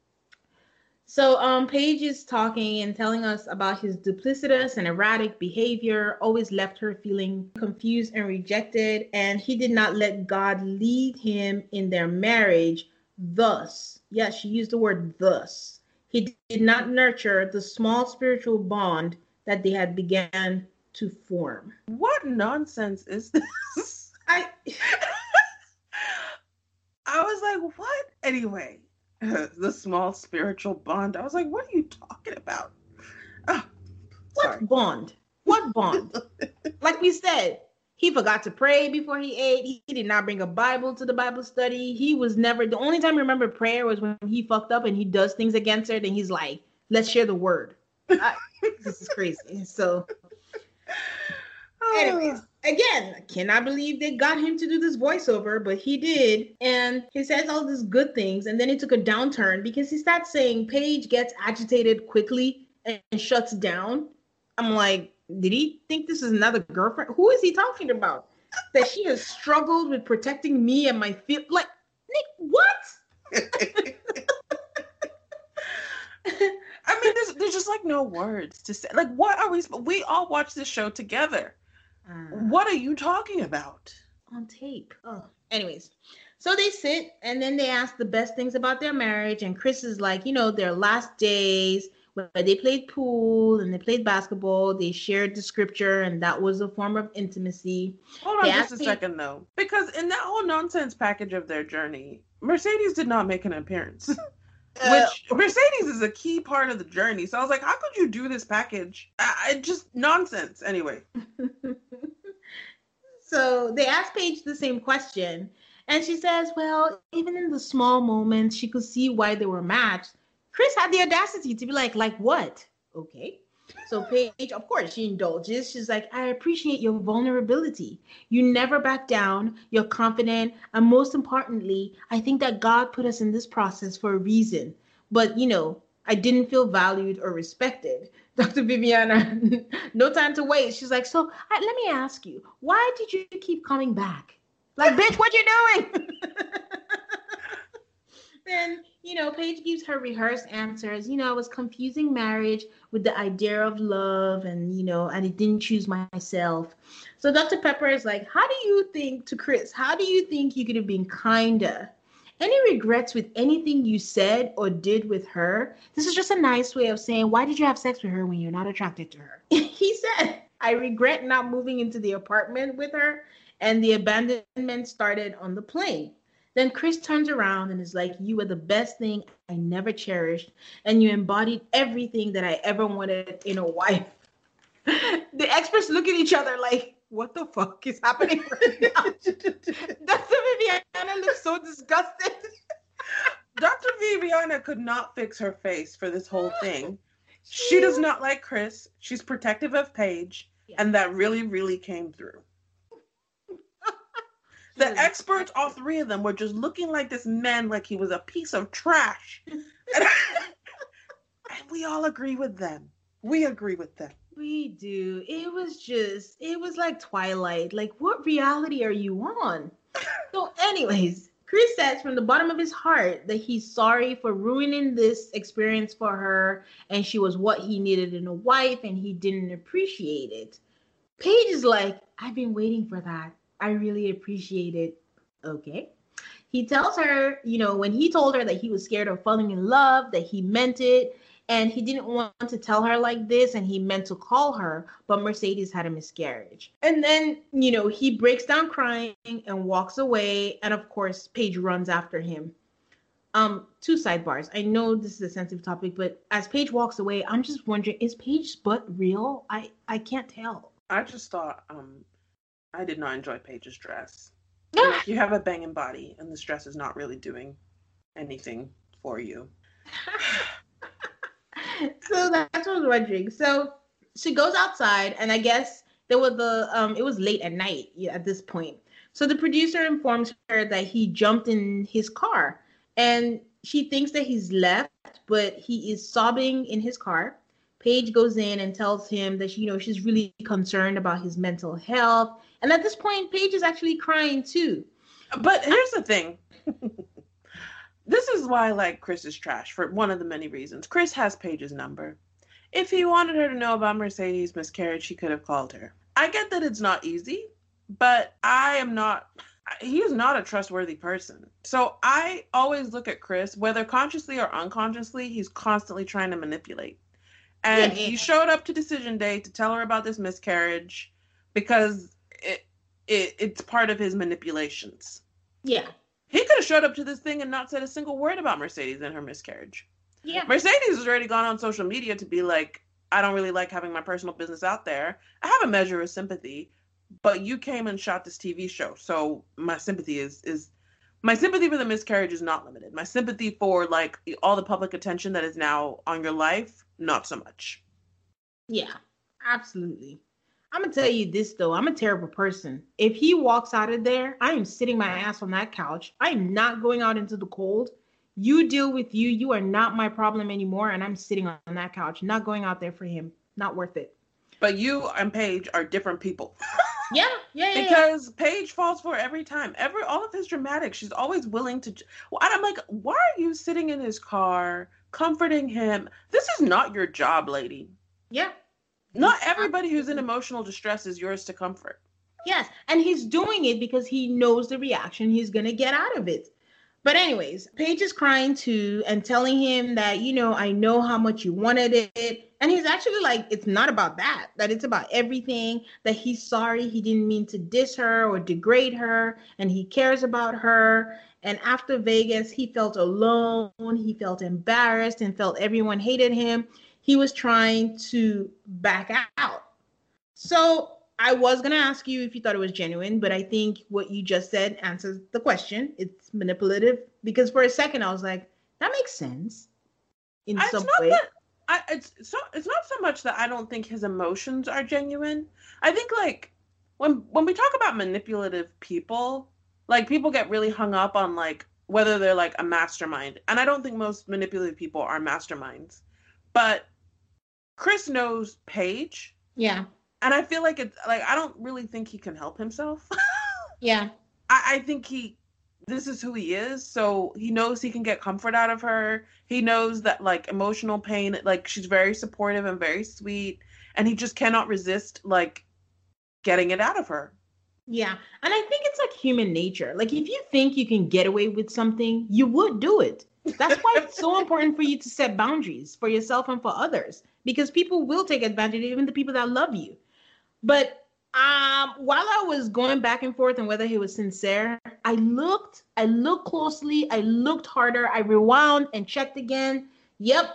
So um, Paige is talking and telling us about his duplicitous and erratic behavior, always left her feeling confused and rejected, and he did not let God lead him in their marriage. Thus, yes, she used the word thus he did not nurture the small spiritual bond that they had began to form. What nonsense is this? I I was like, what? Anyway, the small spiritual bond. I was like, what are you talking about? Oh, what bond? What bond? like we said, he forgot to pray before he ate. He, he, did not bring a Bible to the Bible study. He was never the only time I remember prayer was when he fucked up and he does things against her. Then he's like, "Let's share the word." I, this is crazy. So, oh, anyways, again, I cannot believe they got him to do this voiceover, but he did, and he says all these good things, and then it took a downturn because he starts saying Paige gets agitated quickly and, and shuts down. I'm like, did he think this is another girlfriend? Who is he talking about? that she has struggled with protecting me and my feel like Nick, what? I mean, there's, there's just like no words to say. Like, what are we? We all watch this show together. Uh, what are you talking about? On tape. Oh, anyways, so they sit and then they ask the best things about their marriage, and Chris is like, you know, their last days where they played pool and they played basketball. They shared the scripture, and that was a form of intimacy. Hold on just a second, though, because in that whole nonsense package of their journey, Mercedes did not make an appearance. Uh, Which Mercedes is a key part of the journey. So I was like, how could you do this package? I, I just nonsense. Anyway. so they asked Paige the same question. And she says, well, even in the small moments, she could see why they were matched Chris had the audacity to be like, like what? Okay. So Paige, of course, she indulges. She's like, I appreciate your vulnerability. You never back down. You're confident. And most importantly, I think that God put us in this process for a reason. But, you know, I didn't feel valued or respected. Dr. Viviana, no time to waste. She's like, so I, let me ask you, why did you keep coming back? Like, bitch, what you doing? then you know, Paige gives her rehearsed answers. You know, I was confusing marriage with the idea of love, and you know, and I didn't choose myself. So Dr. Pepper is like, How do you think to Chris? How do you think you could have been kinder? Any regrets with anything you said or did with her? This is just a nice way of saying, Why did you have sex with her when you're not attracted to her? he said, I regret not moving into the apartment with her, and the abandonment started on the plane. Then Chris turns around and is like, You were the best thing I never cherished, and you embodied everything that I ever wanted in a wife. the experts look at each other like, What the fuck is happening right now? Dr. Viviana looks so disgusted. Dr. Viviana could not fix her face for this whole thing. She does not like Chris. She's protective of Paige, yeah. and that really, really came through. The experts, all three of them, were just looking like this man like he was a piece of trash. and, and we all agree with them. We agree with them. We do. It was just, it was like Twilight. Like, what reality are you on? so, anyways, Chris says from the bottom of his heart that he's sorry for ruining this experience for her and she was what he needed in a wife and he didn't appreciate it. Paige is like, I've been waiting for that. I really appreciate it. Okay. He tells her, you know, when he told her that he was scared of falling in love, that he meant it, and he didn't want to tell her like this and he meant to call her but mercedes had a miscarriage. And then you know he breaks down crying and walks away and of course paige runs after him. Um two sidebars. I know this is a sensitive topic but as paige walks away i'm just wondering is paige's butt real? I i can't tell. I just thought um i did not enjoy paige's dress like you have a banging body and this dress is not really doing anything for you so that's what I was wondering. So she goes outside, and I guess there was the um, it was late at night at this point. So the producer informs her that he jumped in his car, and she thinks that he's left, but he is sobbing in his car. Paige goes in and tells him that she, you know she's really concerned about his mental health, and at this point, Paige is actually crying too. But here's the thing. This is why I like Chris is trash for one of the many reasons. Chris has Paige's number. If he wanted her to know about Mercedes' miscarriage, he could have called her. I get that it's not easy, but I am not he is not a trustworthy person. So I always look at Chris, whether consciously or unconsciously, he's constantly trying to manipulate. And yeah, yeah. he showed up to decision day to tell her about this miscarriage because it, it it's part of his manipulations. Yeah. He could have showed up to this thing and not said a single word about Mercedes and her miscarriage. Yeah. Mercedes has already gone on social media to be like, I don't really like having my personal business out there. I have a measure of sympathy, but you came and shot this TV show. So my sympathy is is my sympathy for the miscarriage is not limited. My sympathy for like all the public attention that is now on your life, not so much. Yeah, absolutely. I'm gonna tell you this though. I'm a terrible person. If he walks out of there, I am sitting my ass on that couch. I am not going out into the cold. You deal with you. You are not my problem anymore. And I'm sitting on that couch, not going out there for him. Not worth it. But you and Paige are different people. yeah, yeah, yeah. Because yeah. Paige falls for every time. Every all of his dramatic, she's always willing to. Well, I'm like, why are you sitting in his car, comforting him? This is not your job, lady. Yeah, not everybody who's in emotional distress is yours to comfort. Yes, and he's doing it because he knows the reaction he's going to get out of it. But anyways, Paige is crying too and telling him that, you know, I know how much you wanted it. And he's actually like, it's not about that, that it's about everything, that he's sorry he didn't mean to diss her or degrade her, and he cares about her. And after Vegas, he felt alone, he felt embarrassed, and felt everyone hated him he was trying to back out. So I was going to ask you if you thought it was genuine, but I think what you just said answers the question. It's manipulative because for a second I was like, that makes sense in it's some way. That, I, it's so it's not so much that I don't think his emotions are genuine. I think like when when we talk about manipulative people, like people get really hung up on like whether they're like a mastermind, and I don't think most manipulative people are masterminds. But Chris knows Paige. Yeah. And I feel like it's like I don't really think he can help himself. yeah. I, I think he this is who he is. So he knows he can get comfort out of her. He knows that like emotional pain, like she's very supportive and very sweet. And he just cannot resist like getting it out of her. Yeah. And I think it's like human nature. Like if you think you can get away with something, you would do it. That's why it's so important for you to set boundaries for yourself and for others because people will take advantage, even the people that love you. But um, while I was going back and forth on whether he was sincere, I looked, I looked closely, I looked harder, I rewound and checked again. Yep,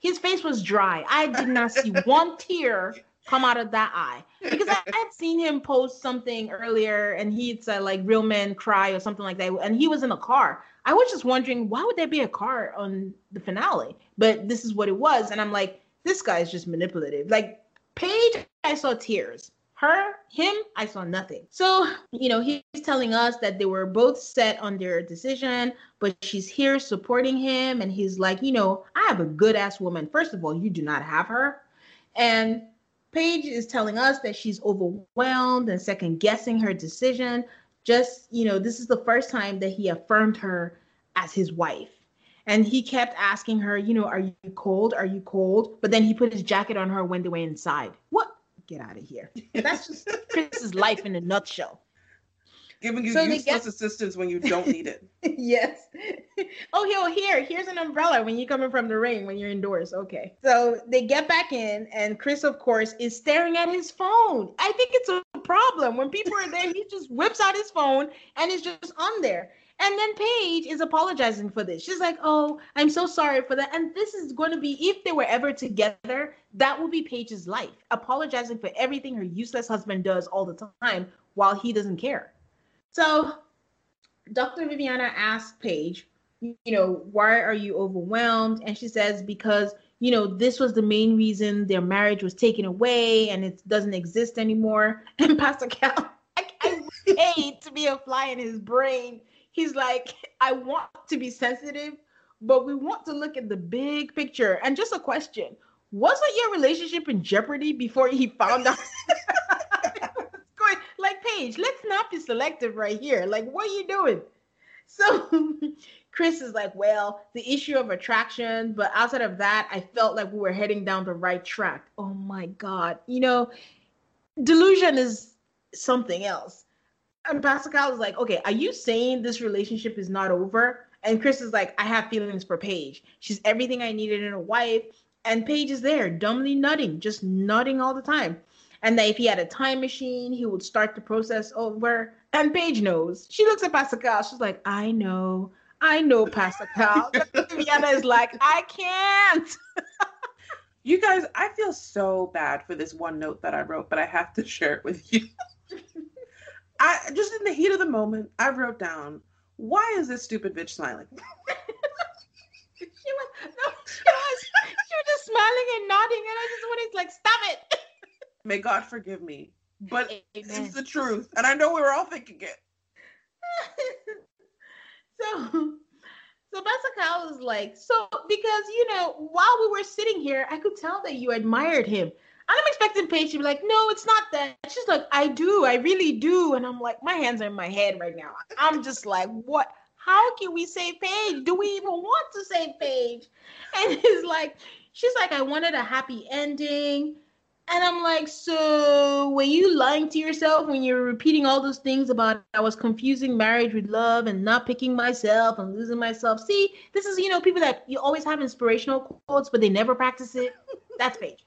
his face was dry. I did not see one tear come out of that eye because I had seen him post something earlier and he'd said like real men cry or something like that and he was in a car i was just wondering why would there be a car on the finale but this is what it was and i'm like this guy is just manipulative. Like Paige, I saw tears. Her, him, I saw nothing. So, you know, he's telling us that they were both set on their decision, but she's here supporting him. And he's like, you know, I have a good ass woman. First of all, you do not have her. And Paige is telling us that she's overwhelmed and second guessing her decision. just, you know, this is the first time that he affirmed her as his wife. And he kept asking her, you know, are you cold? Are you cold? But then he put his jacket on her when they went inside. What? Get out of here. That's just Chris's life in a nutshell. Giving you so useless get... assistance when you don't need it. yes. Oh, he'll oh, here. Here's an umbrella when you're coming from the rain when you're indoors. Okay. So they get back in, and Chris, of course, is staring at his phone. I think it's a problem. When people are there, he just whips out his phone and is just on there. And then Paige is apologizing for this. She's like, "Oh, I'm so sorry for that." And this is going to be if they were ever together, that will be Paige's life, apologizing for everything her useless husband does all the time while he doesn't care. So, Dr. Viviana asks Paige, you know, why are you overwhelmed? And she says, because, you know, this was the main reason their marriage was taken away and it doesn't exist anymore. And Pastor Cal, I, I paid to be a fly in his brain he's like, I want to be sensitive, but we want to look at the big picture. And just a question wasn't your relationship in jeopardy before he found out? Going like Paige, let's not be selective right here. Like, what are you doing? So Chris is like, well, the issue of attraction, but outside of that, I felt like we were heading down the right track. Oh my God. You know, delusion is something else and Pastor Cal is like, okay, are you saying this relationship is not over? And Chris is like, I have feelings for Paige. She's everything I needed in a wife. And Paige is there, dumbly nutting, just nutting all the time. And that if he had a time machine, he would start the process over. And Paige knows. She looks at Pastor Cal. She's like, I know. I know, Pastor Cal. Viviana is like, I can't. you guys, I feel so bad for this one note that I wrote, but I have to share it with you. I just in the heat of the moment, I wrote down, why is this stupid bitch smiling? she was no, she was she was just smiling and nodding, and I just wanted to like stop it. May God forgive me, but Amen. it's the truth, and I know we were all thinking it. so, so Pastor Cal was like, so because you know, while we were sitting here, I could tell that you admired him. I'm expecting Paige to be like, no, it's not that. She's like, I do, I really do. And I'm like, my hands are in my head right now. I'm just like, what? How can we say Paige? Do we even want to say Paige? And it's like, she's like, I wanted a happy ending. And I'm like, so were you lying to yourself when you're repeating all those things about I was confusing marriage with love and not picking myself and losing myself? See, this is, you know, people that you always have inspirational quotes, but they never practice it. That's Paige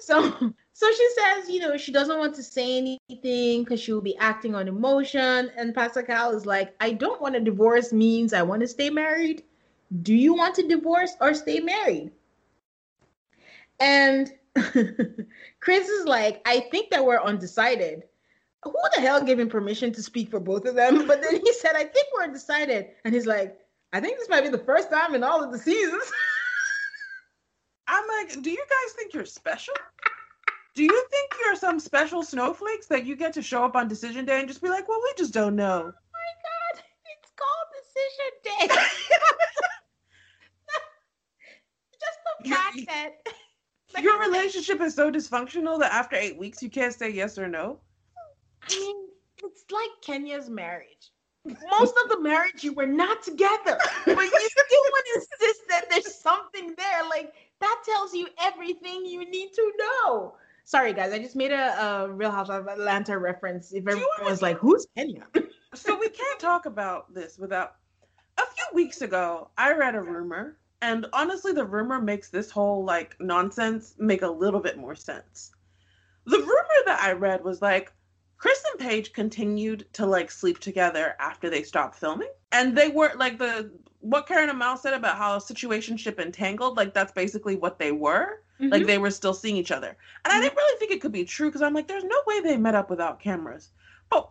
so so she says, you know, she doesn't want to say anything because she will be acting on emotion. And Pastor Cal is like, I don't want a divorce means I want to stay married. Do you want to divorce or stay married? And Chris is like, I think that we're undecided. Who the hell gave him permission to speak for both of them? But then he said, I think we're undecided. And he's like, I think this might be the first time in all of the seasons. I'm like, do you guys think you're special? Do you think you're some special snowflakes that you get to show up on decision day and just be like, well, we just don't know? Oh my God, it's called decision day. just the fact your, that. Like, your relationship is so dysfunctional that after eight weeks you can't say yes or no? I mean, it's like Kenya's marriage. Most of the marriage you were not together, but you still insist that there's something there. Like that tells you everything you need to know. Sorry, guys, I just made a, a Real Housewives of Atlanta reference. If everyone was like, "Who's Kenya?" so we can't talk about this without. A few weeks ago, I read a rumor, and honestly, the rumor makes this whole like nonsense make a little bit more sense. The rumor that I read was like Chris and Paige continued to like sleep together after they stopped filming. And they weren't like the what Karen and Mal said about how a situationship entangled, like that's basically what they were. Mm-hmm. Like they were still seeing each other. And mm-hmm. I didn't really think it could be true because I'm like, there's no way they met up without cameras. But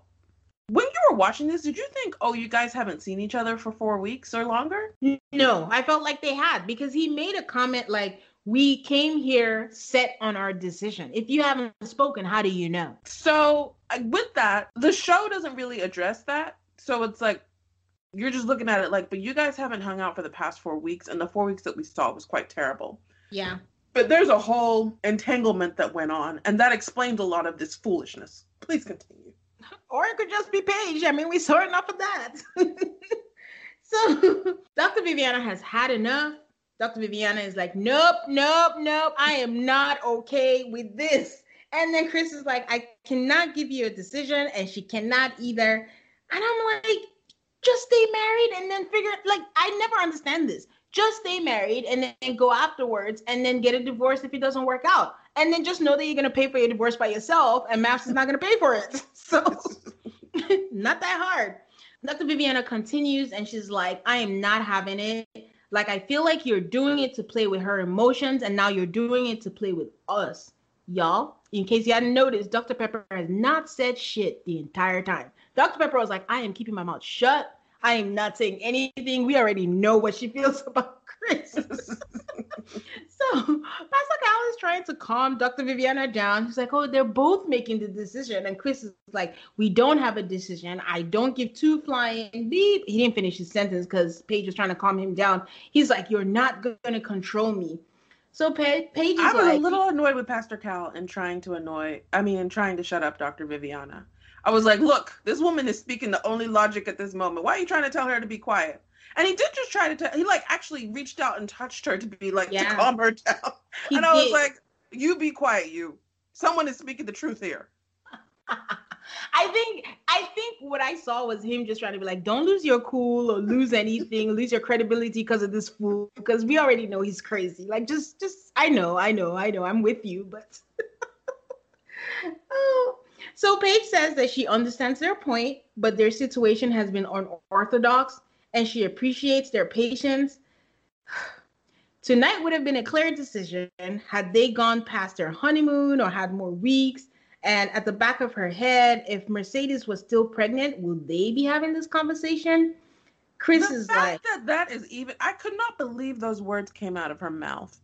when you were watching this, did you think, oh, you guys haven't seen each other for four weeks or longer? No, I felt like they had because he made a comment like, we came here set on our decision. If you haven't spoken, how do you know? So, with that, the show doesn't really address that. So, it's like you're just looking at it like, but you guys haven't hung out for the past four weeks, and the four weeks that we saw was quite terrible. Yeah. But there's a whole entanglement that went on, and that explains a lot of this foolishness. Please continue. or it could just be Paige. I mean, we saw enough of that. so Dr. Viviana has had enough. Dr. Viviana is like, nope, nope, nope. I am not okay with this. And then Chris is like, I cannot give you a decision, and she cannot either. And I'm like, just stay married and then figure like I never understand this. Just stay married and then go afterwards and then get a divorce if it doesn't work out. And then just know that you're gonna pay for your divorce by yourself and MAFS is not gonna pay for it. So not that hard. Dr. Viviana continues and she's like, I am not having it. Like, I feel like you're doing it to play with her emotions, and now you're doing it to play with us. Y'all, in case you hadn't noticed, Dr. Pepper has not said shit the entire time. Dr. Pepper was like, I am keeping my mouth shut. I am not saying anything. We already know what she feels about Chris. so Pastor Cal is trying to calm Dr. Viviana down. He's like, Oh, they're both making the decision. And Chris is like, We don't have a decision. I don't give two flying beep. He didn't finish his sentence because Paige was trying to calm him down. He's like, You're not going to control me. So Paige, Paige is I was like, a little annoyed with Pastor Cal and trying to annoy, I mean, and trying to shut up Dr. Viviana. I was like, look, this woman is speaking the only logic at this moment. Why are you trying to tell her to be quiet? And he did just try to tell, he like actually reached out and touched her to be like, Yeah. to calm her down. He and I was like, you be quiet, you. Someone is speaking the truth here. I think I think what I saw was him just trying to be like, don't lose your cool or lose anything, lose your credibility because of this fool. Because we already know he's crazy. Like just just I know, I know, I know, I'm with you, but oh. So Paige says that she understands their point, but their situation has been unorthodox and she appreciates their patience. Tonight would have been a clear decision had they gone past their honeymoon or had more weeks. And at the back of her head, if Mercedes was still pregnant, will they be having this conversation? Chris the is fact like, that that is even, I could not believe those words came out of her mouth.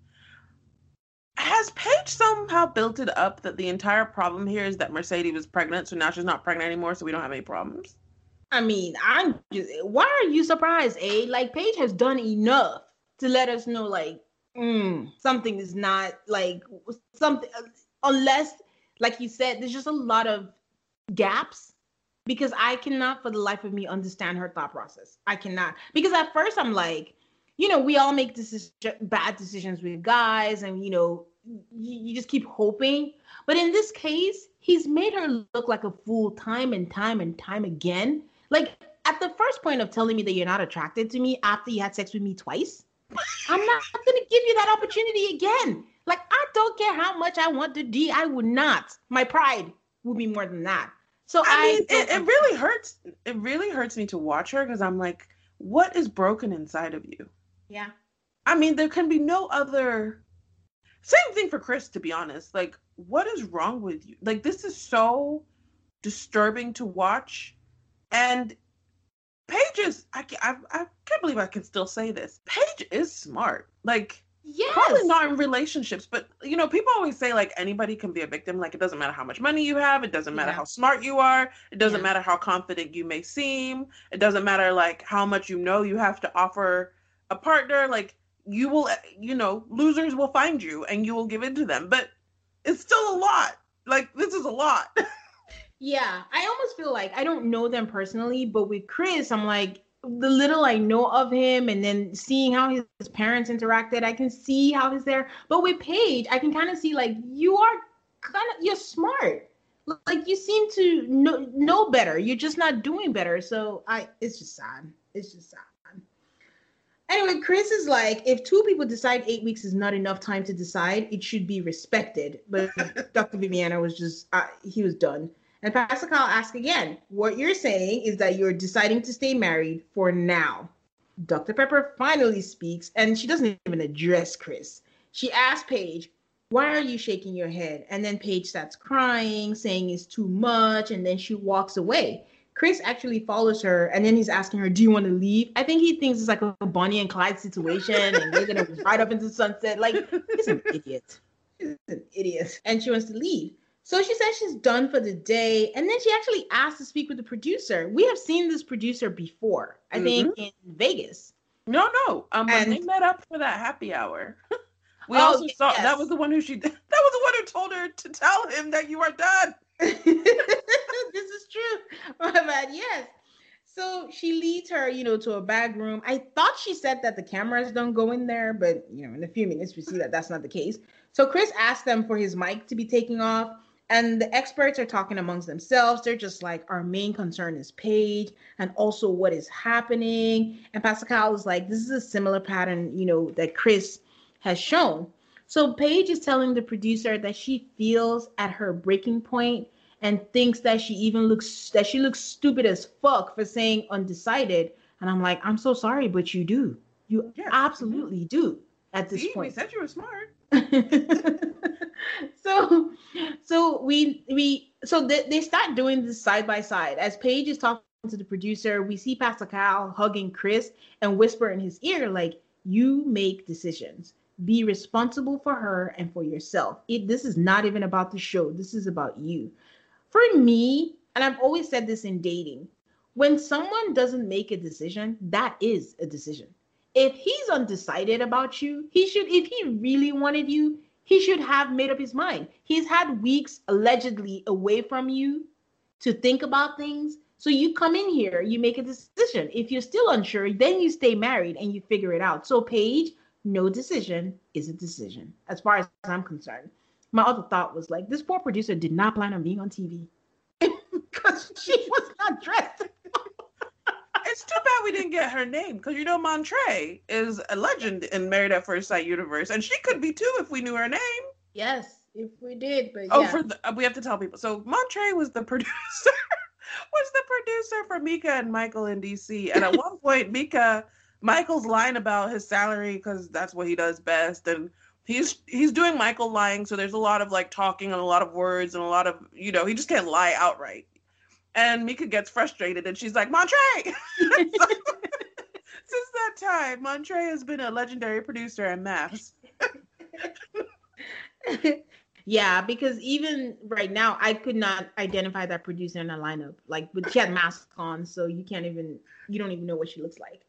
Has Paige somehow built it up that the entire problem here is that Mercedes was pregnant, so now she's not pregnant anymore, so we don't have any problems? I mean, I'm just, why are you surprised, A? Like, Paige has done enough to let us know, like, mm, something is not like something, unless, like you said, there's just a lot of gaps because I cannot for the life of me understand her thought process. I cannot. Because at first I'm like, you know, we all make decision, bad decisions with guys, and you know, you, you just keep hoping. But in this case, he's made her look like a fool time and time and time again. Like at the first point of telling me that you're not attracted to me after you had sex with me twice, I'm not gonna give you that opportunity again. Like I don't care how much I want the D, I would not. My pride would be more than that. So I I, mean, it, it really hurts. It really hurts me to watch her because I'm like, what is broken inside of you? Yeah. I mean, there can be no other. Same thing for Chris, to be honest. Like, what is wrong with you? Like, this is so disturbing to watch. And Paige is, I, I, I can't believe I can still say this. Paige is smart. Like, Yes. probably not in relationships, but you know, people always say like anybody can be a victim. Like, it doesn't matter how much money you have, it doesn't matter Yeah. how smart you are, it doesn't Yeah. matter how confident you may seem, it doesn't matter like how much you know you have to offer a partner. Like, you will, you know, losers will find you and you will give in to them, but it's still a lot. Like, this is a lot. Yeah, I almost feel like I don't know them personally, but with Chris, I'm like the little I know of him, and then seeing how his, his parents interacted, I can see how he's there. But with Paige, I can kind of see like you are kind of you're smart, like you seem to know know better. You're just not doing better. So I, it's just sad. It's just sad. Anyway, Chris is like, if two people decide eight weeks is not enough time to decide, it should be respected. But Dr. Viviana was just, uh, he was done. And Pastor Cal asked again, what you're saying is that you're deciding to stay married for now. Dr. Pepper finally speaks, and she doesn't even address Chris. She asks Paige, why are you shaking your head? And then Paige starts crying, saying it's too much, and then she walks away. Chris actually follows her, and then he's asking her, "Do you want to leave?" I think he thinks it's like a Bonnie and Clyde situation, and they're gonna ride up into the sunset. Like he's an idiot. He's an idiot, and she wants to leave. So she says she's done for the day, and then she actually asked to speak with the producer. We have seen this producer before, I think, in Vegas. no, no. Um, when they met up for that happy hour, we Oh, also saw yes. that was the one who she, that was the one who told her to tell him that you are done. This is true. but yes. So she leads her, you know, to a bag room. I thought she said that the cameras don't go in there, but you know, in a few minutes we see that that's not the case. So Chris asked them for his mic to be taken off, and the experts are talking amongst themselves. They're just like, our main concern is Paige, and also what is happening. And Pastor Cal is like, this is a similar pattern, you know, that Chris has shown. So Paige is telling the producer that she feels at her breaking point and thinks that she even looks that she looks stupid as fuck for saying undecided. And I'm like, I'm so sorry, but you do. You yeah. Mm-hmm. absolutely do at this See, point. We said you were smart. so so we we so they, they start doing this side by side. As Paige is talking to the producer, we see Pastor Cal hugging Chris and whisper in his ear, like, you make decisions. Be responsible for her and for yourself. It this is not even about the show. This is about you for me, and I've always said this in dating, when someone doesn't make a decision, that is a decision. If he's undecided about you, he should, if he really wanted you, he should have made up his mind. He's had weeks allegedly away from you to think about things. So you come in here, you make a decision. If you're still unsure, then you stay married and you figure it out. So, Paige, no decision is a decision, as far as I'm concerned my other thought was like, this poor producer did not plan on being on TV because she was not dressed. it's too bad we didn't get her name because you know Montre is a legend in Married at First Sight universe, and she could be too if we knew her name. Yes, if we did, but oh, yeah. for the, uh, we have to tell people. So Montre was the producer. was the producer for Mika and Michael in DC, and at one point, Mika Michael's lying about his salary because that's what he does best, and he's he's doing Michael lying, so there's a lot of like talking and a lot of words and a lot of you know he just can't lie outright. And Mika gets frustrated and she's like, Montre. since that time, Montre has been a legendary producer in MAFS. yeah, because even right now, I could not identify that producer in a lineup. Like, but she had masks on, so you can't even you don't even know what she looks like.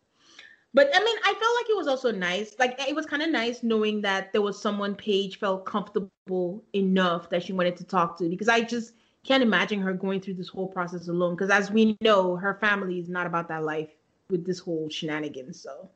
But I mean, I felt like it was also nice. Like it was kind of nice knowing that there was someone Paige felt comfortable enough that she wanted to talk to because I just can't imagine her going through this whole process alone. Because as we know, her family is not about that life with this whole shenanigans. So,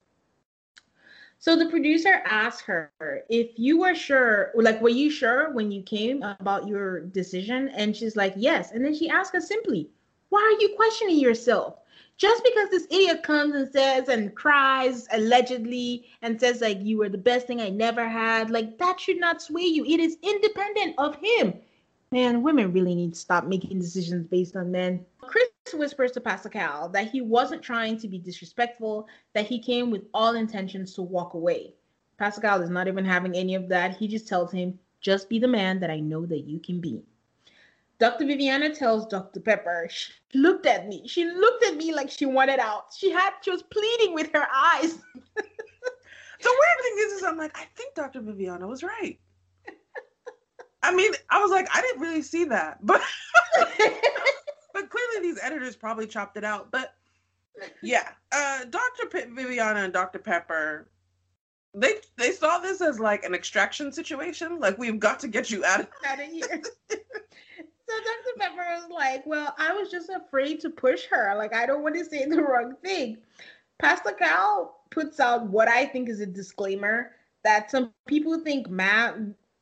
so the producer asked her if you were sure, like, were you sure when you came about your decision? And she's like, yes. And then she asked her simply, why are you questioning yourself? Just because this idiot comes and says and cries allegedly and says like you were the best thing I never had, like that should not sway you. It is independent of him. Man, women really need to stop making decisions based on men. Chris whispers to Pastor Cal that he wasn't trying to be disrespectful, that he came with all intentions to walk away. Pastor Cal is not even having any of that. He just tells him, just be the man that I know that you can be. Dr. Viviana tells Dr. Pepper, she looked at me. She looked at me like she wanted out. She had she was pleading with her eyes. the weird thing is, is I'm like, I think Dr. Viviana was right. I mean, I was like, I didn't really see that, but but clearly these editors probably chopped it out. But yeah, uh, Dr. P- Viviana and Dr. Pepper, they they saw this as like an extraction situation. Like we've got to get you out of, out of here. So Dr. Pepper was like, Well, I was just afraid to push her. Like, I don't want to say the wrong thing. Pastor Cal puts out what I think is a disclaimer that some people think math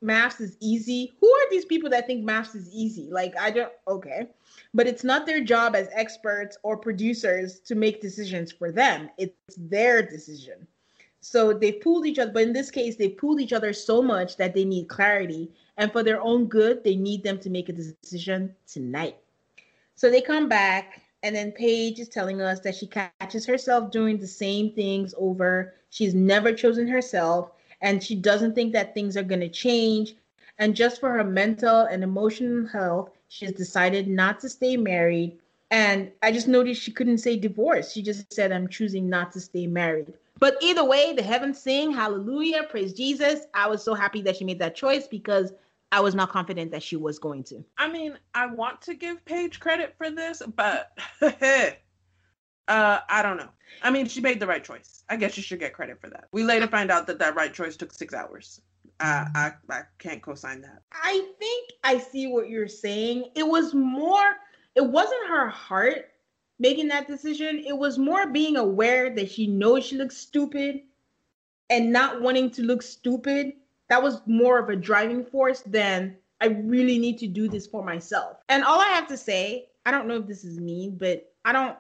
MAFS is easy. Who are these people that think MAFS is easy? Like, I don't, okay. But it's not their job as experts or producers to make decisions for them, it's their decision. So they pulled each other, but in this case, they pulled each other so much that they need clarity. And for their own good, they need them to make a decision tonight. So they come back, and then Paige is telling us that she catches herself doing the same things over. She's never chosen herself, and she doesn't think that things are going to change. And just for her mental and emotional health, she has decided not to stay married. And I just noticed she couldn't say divorce. She just said, I'm choosing not to stay married. But either way, the heavens sing, hallelujah, praise Jesus. I was so happy that she made that choice because I was not confident that she was going to. I mean, I want to give Paige credit for this, but uh, I don't know. I mean, she made the right choice. I guess you should get credit for that. We later find out that that right choice took six hours. Uh, I I can't co-sign that. I think I see what you're saying. It was more it wasn't her heart making that decision. It was more being aware that she knows she looks stupid and not wanting to look stupid. That was more of a driving force than I really need to do this for myself. And all I have to say, I don't know if this is mean, but I don't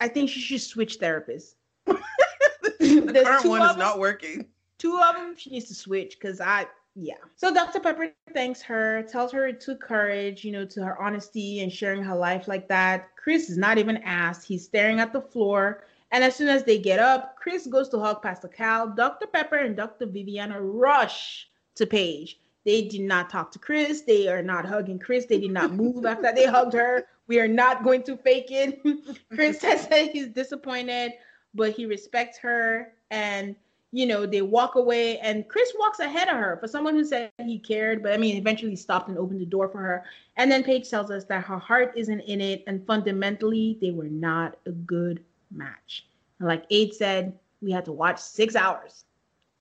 I think she should switch therapists. the current one is not working. Two of them, she needs to switch because I yeah. So Dr. Pepper thanks her, tells her it took courage, you know, to her honesty and sharing her life like that. Chris is not even asked. He's staring at the floor. And as soon as they get up, Chris goes to hug Pastor Cal. Dr. Pepper and Dr. Viviana rush to Paige. They did not talk to Chris. They are not hugging Chris. They did not move after they hugged her. We are not going to fake it. Chris has said he's disappointed, but he respects her. And you know, they walk away and Chris walks ahead of her for someone who said he cared, but I mean, eventually stopped and opened the door for her. And then Paige tells us that her heart isn't in it. And fundamentally, they were not a good match. And like Ade said, we had to watch six hours.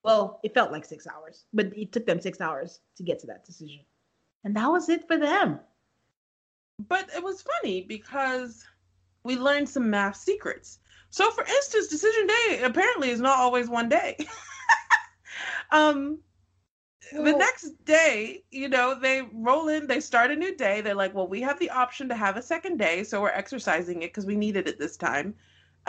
Well, it felt like six hours, but it took them six hours to get to that decision. And that was it for them. But it was funny because we learned some MAFS secrets. So, for instance, decision day apparently is not always one day. um, the next day, you know, they roll in, they start a new day. They're like, well, we have the option to have a second day, so we're exercising it because we needed it this time.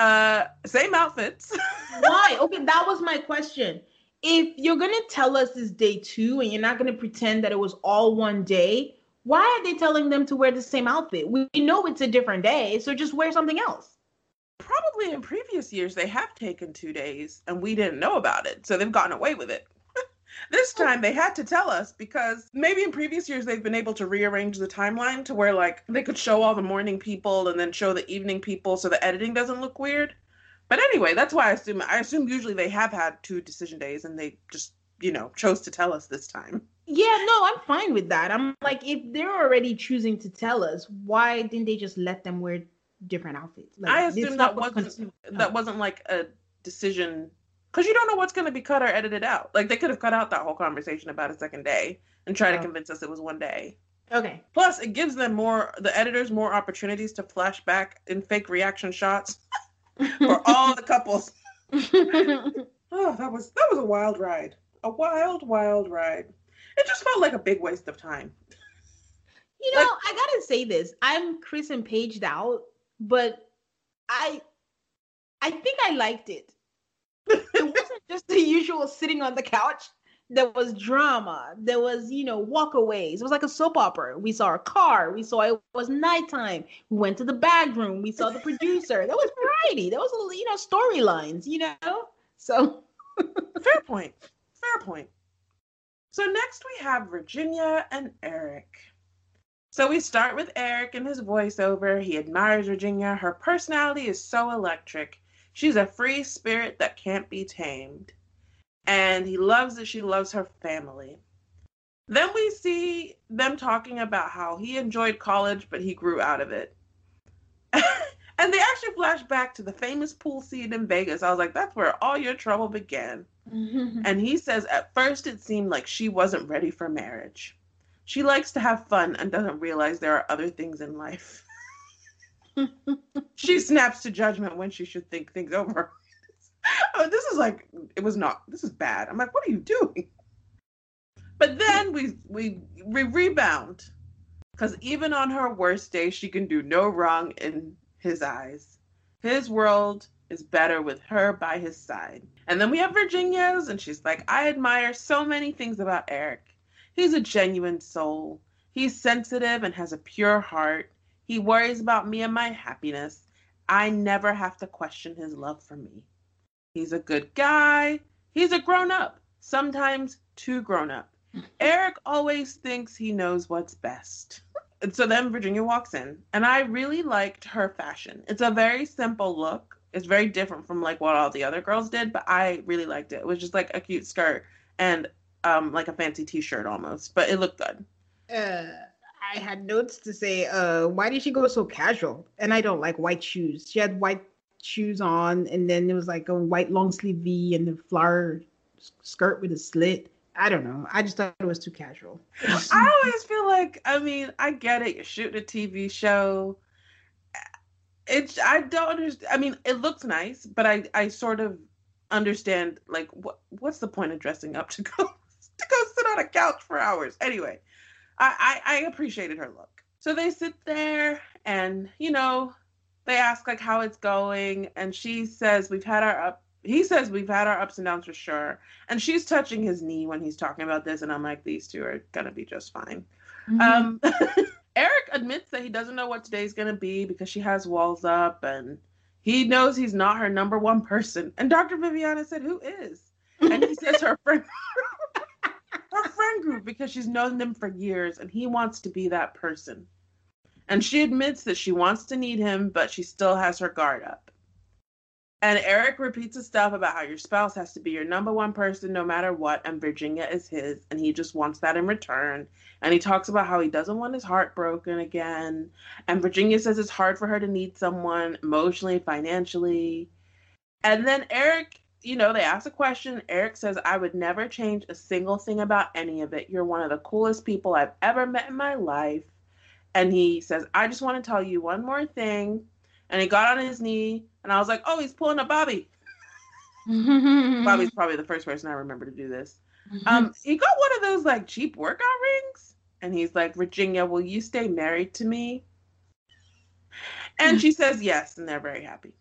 Uh, same outfits. Why? Okay, that was my question. If you're gonna tell us this day two and you're not gonna pretend that it was all one day, why are they telling them to wear the same outfit? We know it's a different day, so just wear something else probably in previous years they have taken two days and we didn't know about it. So they've gotten away with it. This oh. time they had to tell us because maybe in previous years they've been able to rearrange the timeline to where like they could show all the morning people and then show the evening people so the editing doesn't look weird. But anyway, that's why I assume I assume usually they have had two decision days and they just, you know, chose to tell us this time. Yeah, no, I'm fine with that. I'm like if they're already choosing to tell us, why didn't they just let them wear different outfits. Like, I assume that wasn't that wasn't like a decision because you don't know what's going to be cut or edited out. Like they could have cut out that whole conversation about a second day and try oh. to convince us it was one day. Okay. Plus, it gives them more the editors more opportunities to flash back in fake reaction shots for all the couples. oh, that was that was a wild ride. A wild, wild ride. It just felt like a big waste of time. You know, like, I gotta say this. I'm Chris and Paged out but I I think I liked it. just the usual sitting on the couch. There was drama. There was, you know, walkaways. It was like a soap opera. We saw a car. We saw it was nighttime. We went to the bag room. We saw the producer. there was variety. There was, you know, storylines, you know? So. Fair point. Fair point. So next we have Virginia and Eric. So we start with Eric and his voiceover. He admires Virginia. Her personality is so electric. She's a free spirit that can't be tamed. And he loves that she loves her family. Then we see them talking about how he enjoyed college, but he grew out of it. and they actually flash back to the famous pool scene in Vegas. I was like, that's where all your trouble began. and he says, at first it seemed like she wasn't ready for marriage. She likes to have fun and doesn't realize there are other things in life. She snaps to judgment when she should think things over. oh, this is like it was not. This is bad. I'm like, what are you doing? But then we we we rebound because even on her worst day, she can do no wrong in his eyes. His world is better with her by his side. And then we have Virginia's, and she's like, I admire so many things about Eric. He's a genuine soul. He's sensitive and has a pure heart. He worries about me and my happiness. I never have to question his love for me. He's a good guy. He's a grown up, sometimes too grown up. Eric always thinks he knows what's best. And so then Virginia walks in, and I really liked her fashion. It's a very simple look. It's very different from like what all the other girls did, but I really liked it. It was just like a cute skirt and um like a fancy t-shirt almost, but it looked good. Uh I had notes to say, uh, why did she go so casual? And I don't like white shoes. She had white shoes on, and then it was like a white long sleeve V and the flower skirt with a slit. I don't know. I just thought it was too casual. I always feel like, I mean, I get it. You're shooting a TV show. It's I don't understand. I mean, it looks nice, but I I sort of understand like what what's the point of dressing up to go to go sit on a couch for hours? Anyway, I I, I appreciated her look. So they sit there and you know they ask like how it's going, and she says we've had our up he says we've had our ups and downs for sure. And she's touching his knee when he's talking about this and i'm like these two are gonna be just fine. Mm-hmm. um eric admits that he doesn't know what today's gonna be because she has walls up and he knows he's not her number one person. And dr viviana said who is? And he says her friend her friend group because she's known them for years and he wants to be that person and she admits that she wants to need him but she still has her guard up and Eric repeats his stuff about how your spouse has to be your number one person no matter what, and Virginia is his, and he just wants that in return. And he talks about how he doesn't want his heart broken again. And Virginia says it's hard for her to need someone emotionally, financially. And then Eric, you know, they ask a question. Eric says, I would never change a single thing about any of it. You're one of the coolest people I've ever met in my life. And he says, I just want to tell you one more thing. And he got on his knee and I was like, oh, he's pulling a Bobby. Bobby's probably the first person I remember to do this. Um, he got one of those like cheap workout rings, and he's like, Virginia, will you stay married to me? And she says yes, and they're very happy.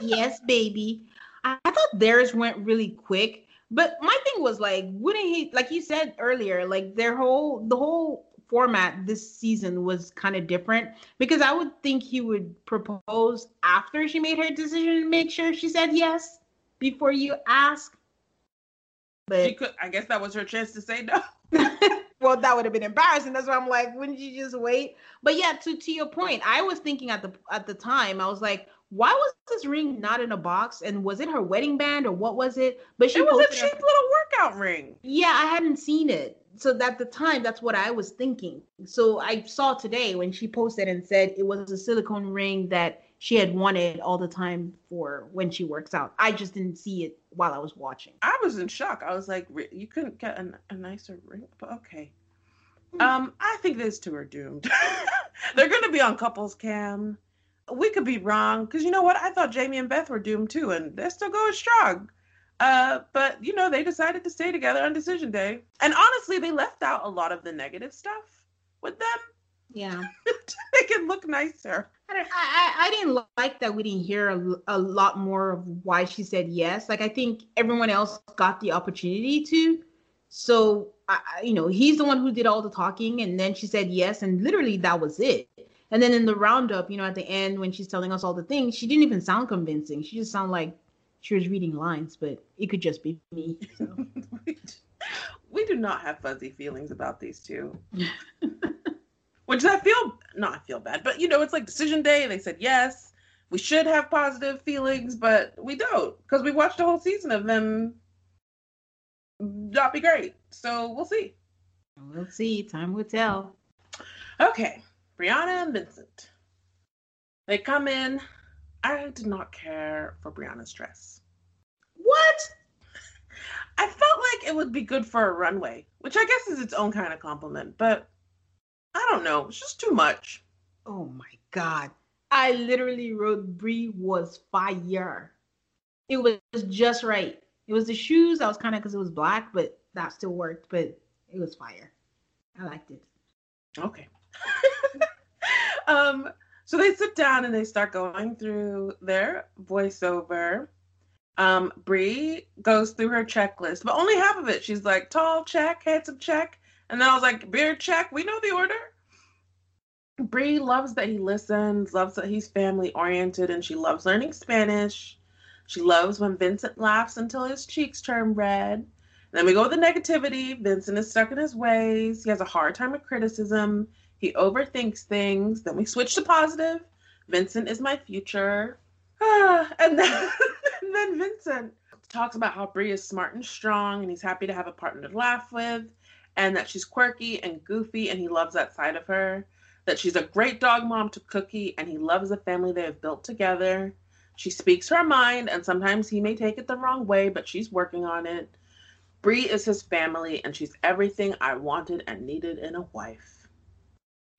yes, baby. I, I thought theirs went really quick, but my thing was like, wouldn't he, like you said earlier, like their whole, the whole format this season was kind of different because I would think he would propose after she made her decision to make sure she said yes before you ask. But she could I guess that was her chance to say no. well, that would have been embarrassing. That's why I'm like, wouldn't you just wait? But yeah, to to your point, I was thinking at the at the time, I was like, why was this ring not in a box? And was it her wedding band or what was it? But she it was a cheap her- little workout ring. Yeah, I hadn't seen it. So at the time that's what i was thinking. So i saw today when she posted and said it was a silicone ring that she had wanted all the time for when she works out. I just didn't see it while i was watching. I was in shock. I was like you couldn't get a, a nicer ring? But okay. Hmm. um i think these two are doomed. They're going to be on couples cam we could be wrong because you know what i thought jamie and beth were doomed too and they're still going strong uh, but you know, they decided to stay together on decision day. And honestly, they left out a lot of the negative stuff with them. Yeah. to make it look nicer. I, I, I didn't like that we didn't hear a, a lot more of why she said yes. Like I think everyone else got the opportunity to. So I, you know, he's the one who did all the talking, and then she said yes, and literally that was it. And then in the roundup, you know, at the end when she's telling us all the things, she didn't even sound convincing. She just sounded like she was reading lines, but it could just be me. So. we do not have fuzzy feelings about these two. Which I feel not feel bad, but you know, it's like decision day. They said yes. We should have positive feelings, but we don't because we watched a whole season of them not be great. So we'll see. We'll see. Time will tell. Okay. Brianna and Vincent. They come in I did not care for Brianna's dress. What? I felt like it would be good for a runway, which I guess is its own kind of compliment, but I don't know. It's just too much. Oh my god. I literally wrote Brie was fire. It was just right. It was the shoes. I was kind of because it was black, but that still worked. But it was fire. I liked it. Okay. um, so they sit down and they start going through their voiceover. Um, Brie goes through her checklist, but only half of it. She's like, tall check, handsome check. And then I was like, beard check. We know the order. Brie loves that he listens, loves that he's family oriented, and she loves learning Spanish. She loves when Vincent laughs until his cheeks turn red. Then we go with the negativity. Vincent is stuck in his ways. He has a hard time with criticism. He overthinks things. Then we switch to positive. Vincent is my future. Ah, and, then, and then Vincent talks about how Brie is smart and strong, and he's happy to have a partner to laugh with, and that she's quirky and goofy, and he loves that side of her. That she's a great dog mom to Cookie, and he loves the family they have built together. She speaks her mind, and sometimes he may take it the wrong way, but she's working on it. Bri is his family, and she's everything I wanted and needed in a wife.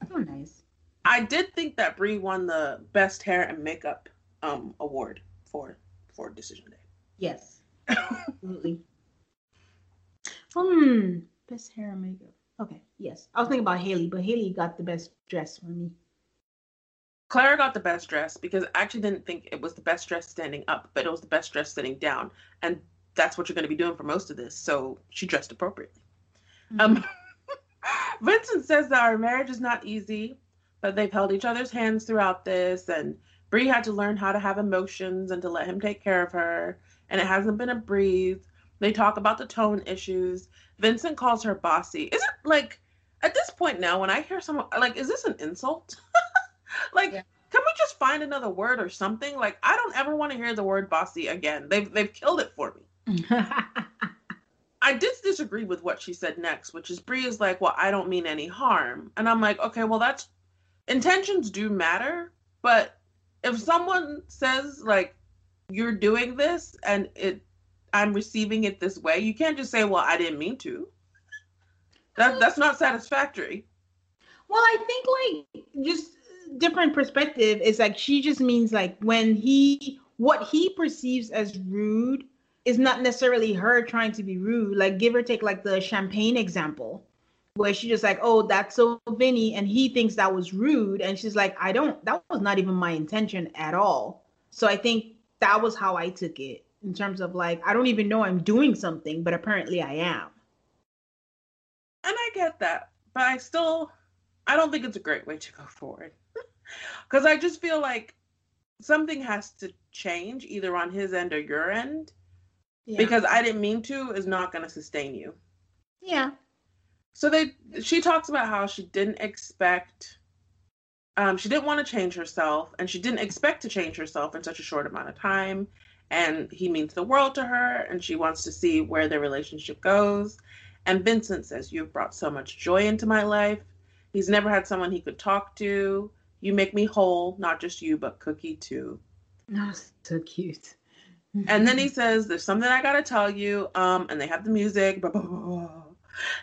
Oh, nice. I did think that Bri won the best hair and makeup um award for for Decision Day. Yes, absolutely. Hmm, best hair and makeup. Okay, yes. I was thinking about Hayley, but Hayley got the best dress for me. Clara got the best dress because I actually didn't think it was the best dress standing up, but it was the best dress sitting down. And that's what you're going to be doing for most of this. So she dressed appropriately. Mm-hmm. Um, Vincent says that our marriage is not easy, but they've held each other's hands throughout this. And Bree had to learn how to have emotions and to let him take care of her. And it hasn't been a breeze. They talk about the tone issues. Vincent calls her bossy. Is it like at this point now when I hear someone like, is this an insult? like, yeah. can we just find another word or something? Like, I don't ever want to hear the word bossy again. They've they've killed it for me. I did disagree with what she said next, which is Bri is like, well, I don't mean any harm. And I'm like, okay, well, that's intentions do matter. But if someone says, like, you're doing this and it I'm receiving it this way, you can't just say, well, I didn't mean to. That, that's not satisfactory. Well, I think, like, just different perspective is like she just means like when he what he perceives as rude is not necessarily her trying to be rude. Like give or take like the champagne example where she just like, oh, that's so Vinny, and he thinks that was rude, and she's like, I don't, that was not even my intention at all. So I think that was how I took it in terms of like, I don't even know I'm doing something, but apparently I am. And I get that, but I still, I don't think it's a great way to go forward. Because I just feel like something has to change either on his end or your end. Yeah. Because I didn't mean to is not going to sustain you. Yeah. So they she talks about how she didn't expect um she didn't want to change herself and she didn't expect to change herself in such a short amount of time and he means the world to her and she wants to see where their relationship goes. And Vincent says, You've brought so much joy into my life. He's never had someone he could talk to. You make me whole, not just you, but Cookie too. Oh, so cute. And then he says, There's something I gotta tell you. Um, and they have the music. Blah, blah, blah,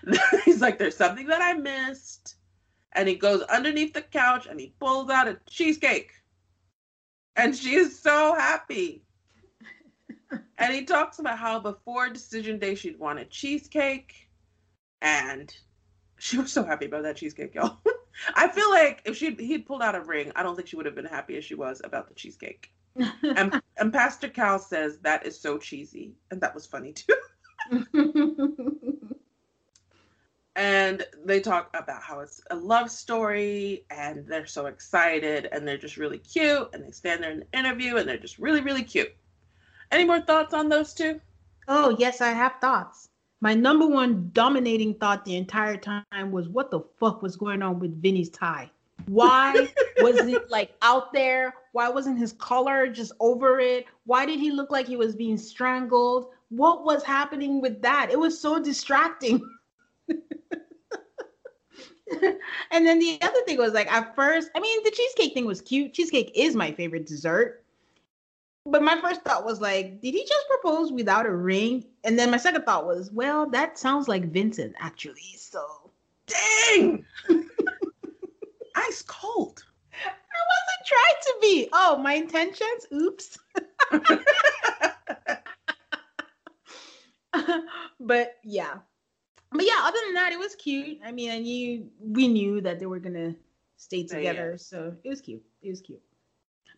He's like, There's something that I missed. And he goes underneath the couch and he pulls out a cheesecake. And she is so happy. and he talks about how before decision day she'd want a cheesecake. And she was so happy about that cheesecake, y'all. I feel like if she he'd pulled out a ring, I don't think she would have been happy as she was about the cheesecake. And, and Pastor Cal says that is so cheesy, and that was funny too. and they talk about how it's a love story, and they're so excited, and they're just really cute, and they stand there in the interview, and they're just really, really cute. Any more thoughts on those two? Oh yes, I have thoughts my number one dominating thought the entire time was what the fuck was going on with Vinny's tie? Why was it like out there? Why wasn't his collar just over it? Why did he look like he was being strangled? What was happening with that? It was so distracting. and then the other thing was like at first, I mean, the cheesecake thing was cute. Cheesecake is my favorite dessert but my first thought was like, did he just propose without a ring? And then my second thought was, well, that sounds like Vincent actually. So, dang, ice cold. I wasn't trying to be. Oh, my intentions. Oops. but yeah, but yeah. Other than that, it was cute. I mean, I knew we knew that they were gonna stay together, yeah. so it was cute. It was cute.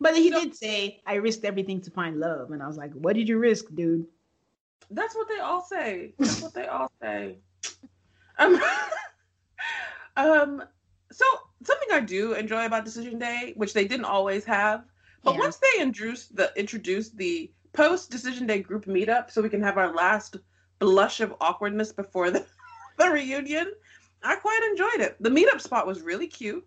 But he so, did say, I risked everything to find love. And I was like, what did you risk, dude? That's what they all say. That's what they all say. Um, um, so something I do enjoy about Decision Day, which they didn't always have, but yeah. once they introduced the introduced the post Decision Day group meetup, so we can have our last blush of awkwardness before the, the reunion, I quite enjoyed it. The meetup spot was really cute.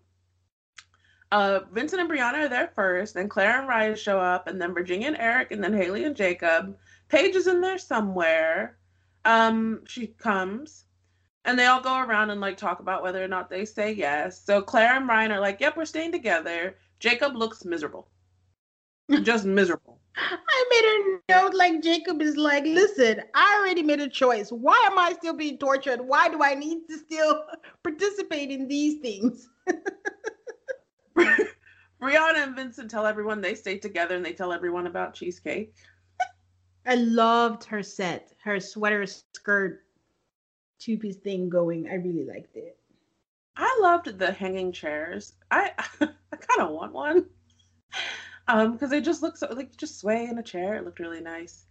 Uh, Vincent and Brianna are there first, then Claire and Ryan show up, and then Virginia and Eric, and then Hayley and Jacob. Paige is in there somewhere. Um, she comes, and they all go around and like talk about whether or not they say yes. So Claire and Ryan are like, "Yep, we're staying together." Jacob looks miserable, just miserable. I made a note like Jacob is like, listen, I already made a choice. Why am I still being tortured? Why do I need to still participate in these things? Brianna and Vincent tell everyone they stay together and they tell everyone about cheesecake. I loved her set, her sweater skirt two piece thing going. I really liked it. I loved the hanging chairs. I I kind of want one. Um, because they just look so like just sway in a chair. It looked really nice.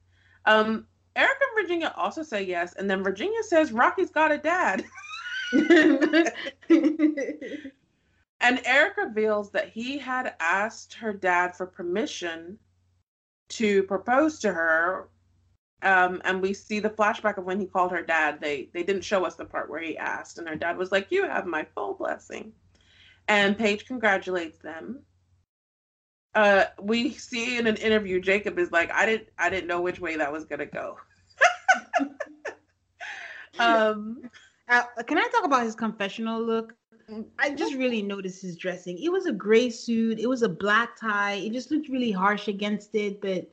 Um, Eric and Virginia also say yes, and then Virginia says Rocky's got a dad. and Eric reveals that he had asked her dad for permission to propose to her. Um, and we see the flashback of when he called her dad. They they didn't show us the part where he asked, and her dad was like, "You have my full blessing." And Paige congratulates them. Uh we see in an interview jacob is like i didn't i didn't know which way that was gonna go. Um uh, can i talk about his confessional look? I just really noticed his dressing. It was a gray suit. It was a black tie. It just looked really harsh against it but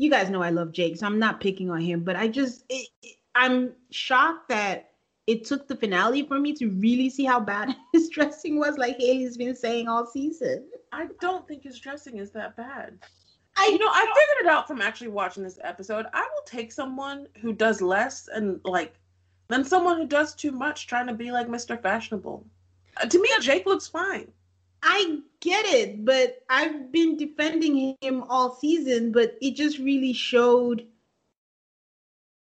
you guys know i love jake so i'm not picking on him but i just it, it, i'm shocked that it took the finale for me to really see how bad his dressing was like hayley's been saying all season I don't think his dressing is that bad. I you know I figured it out from actually watching this episode. I will take someone who does less and like than someone who does too much trying to be like Mr. Fashionable. Uh, to me, Jake looks fine. I get it, but I've been defending him all season, but it just really showed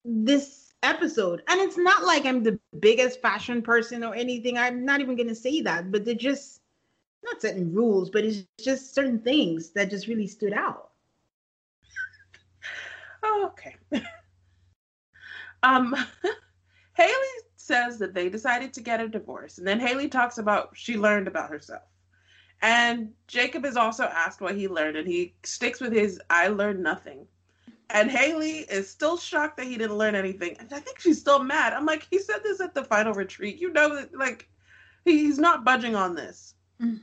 this episode. And it's not like I'm the biggest fashion person or anything. I'm not even going to say that, but they're just not setting rules, but it's just certain things that just really stood out. oh, okay. um, Hayley says that they decided to get a divorce, and then Hayley talks about she learned about herself. And Jacob is also asked what he learned, and he sticks with his I learned nothing. And Hayley is still shocked that he didn't learn anything. And I think she's still mad. I'm like, he said this at the final retreat. You know that like he's not budging on this. Next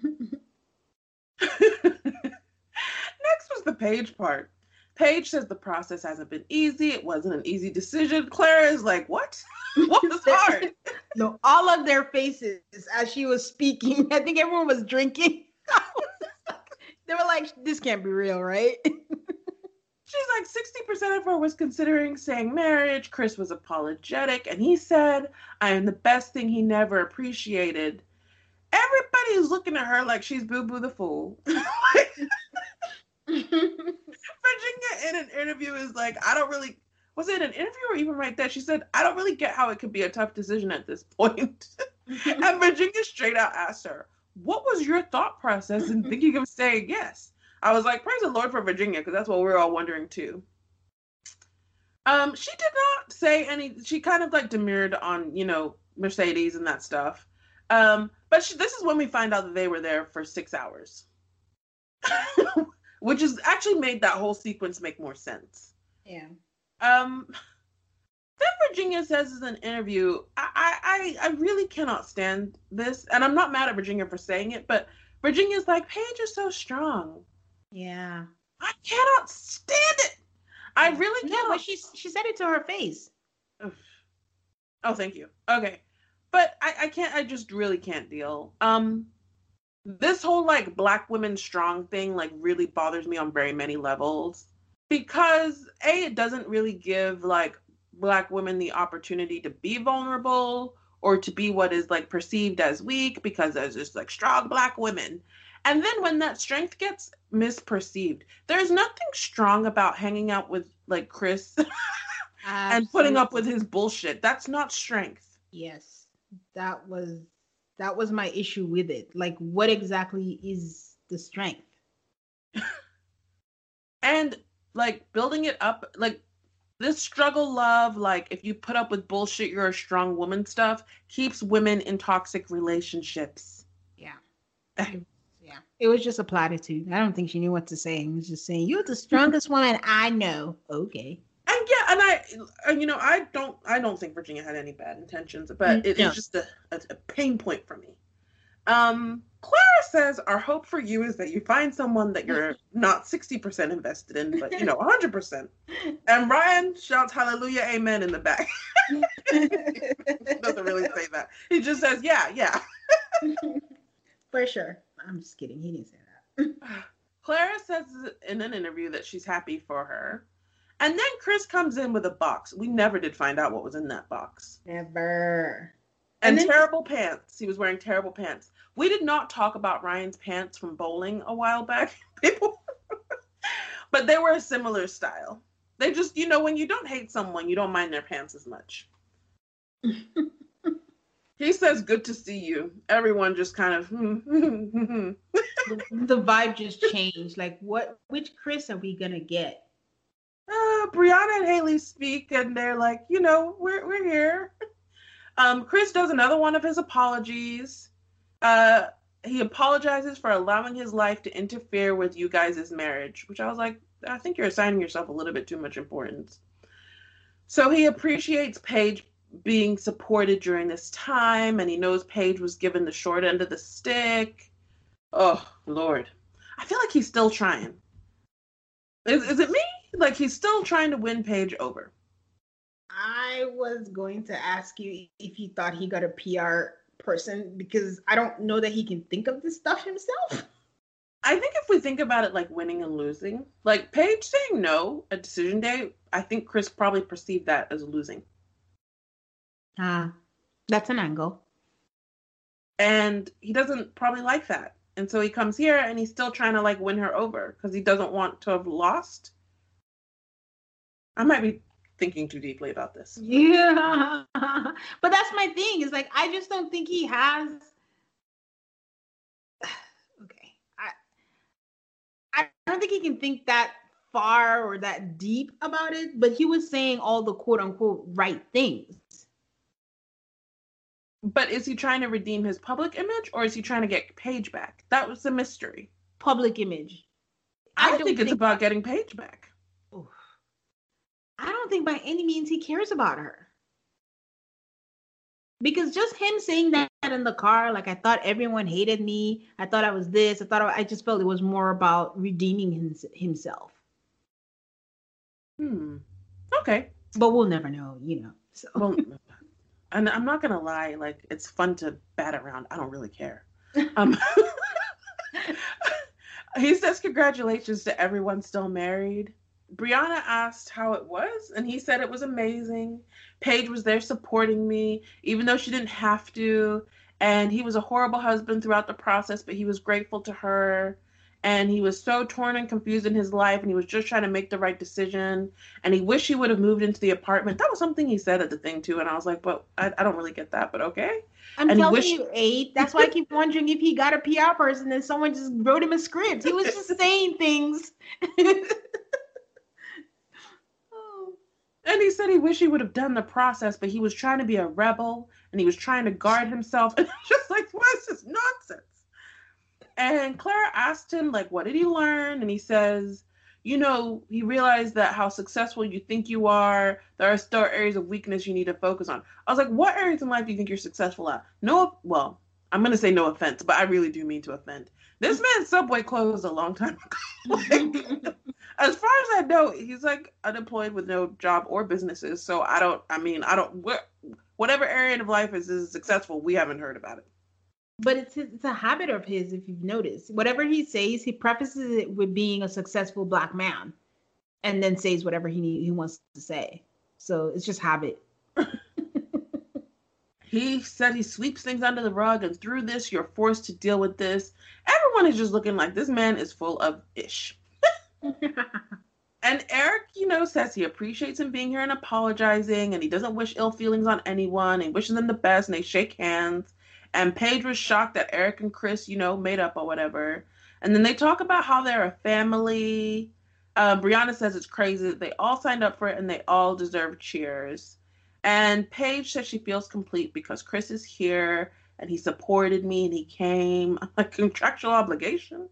was the Paige part. Paige says the process hasn't been easy. It wasn't an easy decision. Clara is like, what? what was hard? no, all of their faces as she was speaking. I think everyone was drinking. they were like, this can't be real, right? She's like 60% of her was considering saying marriage. Chris was apologetic, and he said, I am the best thing he never appreciated everybody's looking at her like she's Boo Boo the Fool. Virginia in an interview is like, I don't really was it an interview or even right there? She said, I don't really get how it could be a tough decision at this point. and Virginia straight out asked her, What was your thought process in thinking of saying yes? I was like, Praise the Lord for Virginia, because that's what we are all wondering too. Um, she did not say any she kind of like demurred on, you know, Mercedes and that stuff. Um, but she, this is when we find out that they were there for six hours, which has actually made that whole sequence make more sense. Yeah. Um, then Virginia says in an interview, I, I, I really cannot stand this, and I'm not mad at Virginia for saying it, but Virginia's like, Paige is so strong. Yeah. I cannot stand it. I really cannot. No, but she she said it to her face. Oh, thank you. Okay but I, I can't i just really can't deal um this whole like black women strong thing like really bothers me on very many levels because a it doesn't really give like black women the opportunity to be vulnerable or to be what is like perceived as weak because there's just like strong black women and then when that strength gets misperceived there's nothing strong about hanging out with like chris and putting up with his bullshit that's not strength yes that was that was my issue with it. Like, what exactly is the strength? and like building it up, like this struggle love, like if you put up with bullshit, you're a strong woman stuff, keeps women in toxic relationships. Yeah. yeah. It was just a platitude. I don't think she knew what to say. It was just saying, You're the strongest woman I know. Okay and yeah, and I, and, you know, I don't, I don't think Virginia had any bad intentions, but mm, it is just a, a, a, pain point for me. Um, Clara says, Our hope for you is that you find someone that you're not 60% invested in, but you know, 100%. And Ryan shouts hallelujah, amen in the back. doesn't really say that. He just says, Yeah, yeah. for sure. I'm just kidding. He didn't say that. Clara says in an interview that she's happy for her. And then Chris comes in with a box. We never did find out what was in that box. Never. And, And then- terrible pants. He was wearing terrible pants. We did not talk about Ryan's pants from bowling a while back. People, but they were a similar style. They just, you know, when you don't hate someone, you don't mind their pants as much. he says, "Good to see you." Everyone just kind of. the, the vibe just changed. Like, what? Which Chris are we gonna get? uh, Brianna and Hayley speak, and they're like, you know, we're we're here. Um, Chris does another one of his apologies. Uh, he apologizes for allowing his life to interfere with you guys' marriage, which I was like, I think you're assigning yourself a little bit too much importance. So he appreciates Paige being supported during this time, and he knows Paige was given the short end of the stick. Oh Lord, I feel like he's still trying. Is is it me? Like he's still trying to win Paige over. I was going to ask you if you thought he got a PR person because I don't know that he can think of this stuff himself. I think if we think about it like winning and losing, like Paige saying no at decision day, I think Chris probably perceived that as losing. Ah, that's an angle. And he doesn't probably like that. And so he comes here and he's still trying to like win her over because he doesn't want to have lost. I might be thinking too deeply about this. Yeah, but that's my thing. Is like I just don't think he has. Okay, I I don't think he can think that far or that deep about it. But he was saying all the quote unquote right things. But is he trying to redeem his public image or is he trying to get Paige back? That was the mystery. Public image. I, think, it's about getting Paige back. Oof. I don't think by any means he cares about her. Because just him saying that in the car, like I thought everyone hated me, I thought I was this, I thought I, I just felt it was more about redeeming his, himself. Hmm. Okay. But we'll never know, you know. So Well, and I'm not gonna lie, like it's fun to bat around. I don't really care. Um, he says congratulations to everyone still married. Brianna asked how it was, and he said it was amazing. Paige was there supporting me, even though she didn't have to. And he was a horrible husband throughout the process, but he was grateful to her. And he was so torn and confused in his life, and he was just trying to make the right decision. And he wished he would have moved into the apartment. That was something he said at the thing too. And I was like, but I, I don't really get that, but okay. I'm and telling wish- you, Ade. That's why I keep wondering if he got a PR person and someone just wrote him a script. He was just saying things. oh. And he said he wished he would have done the process, but he was trying to be a rebel and he was trying to guard himself. And just like, what is this nonsense? And Clara asked him, like, what did he learn? And he says, you know, he realized that how successful you think you are, there are still areas of weakness you need to focus on. I was like, what areas in life do you think you're successful at? No, well, I'm going to say no offense, but I really do mean to offend. This man's Subway closed a long time ago. Like, as far as I know, he's like unemployed with no job or businesses. So I don't. I mean, I don't. Wh- whatever area of life is, is successful, we haven't heard about it. But it's it's a habit of his, if you've noticed. Whatever he says, he prefaces it with being a successful black man, and then says whatever he need, he wants to say. So it's just habit. He said he sweeps things under the rug, and through this, you're forced to deal with this. Everyone is just looking like this man is full of ish. And Eric, you know, says he appreciates him being here and apologizing, and he doesn't wish ill feelings on anyone. He wishes them the best, and they shake hands. And Paige was shocked that Eric and Chris, you know, made up or whatever. And then they talk about how they're a family. Um, Brianna says it's crazy they all signed up for it and they all deserve cheers. And Paige says she feels complete because Chris is here and he supported me and he came. A contractual obligation.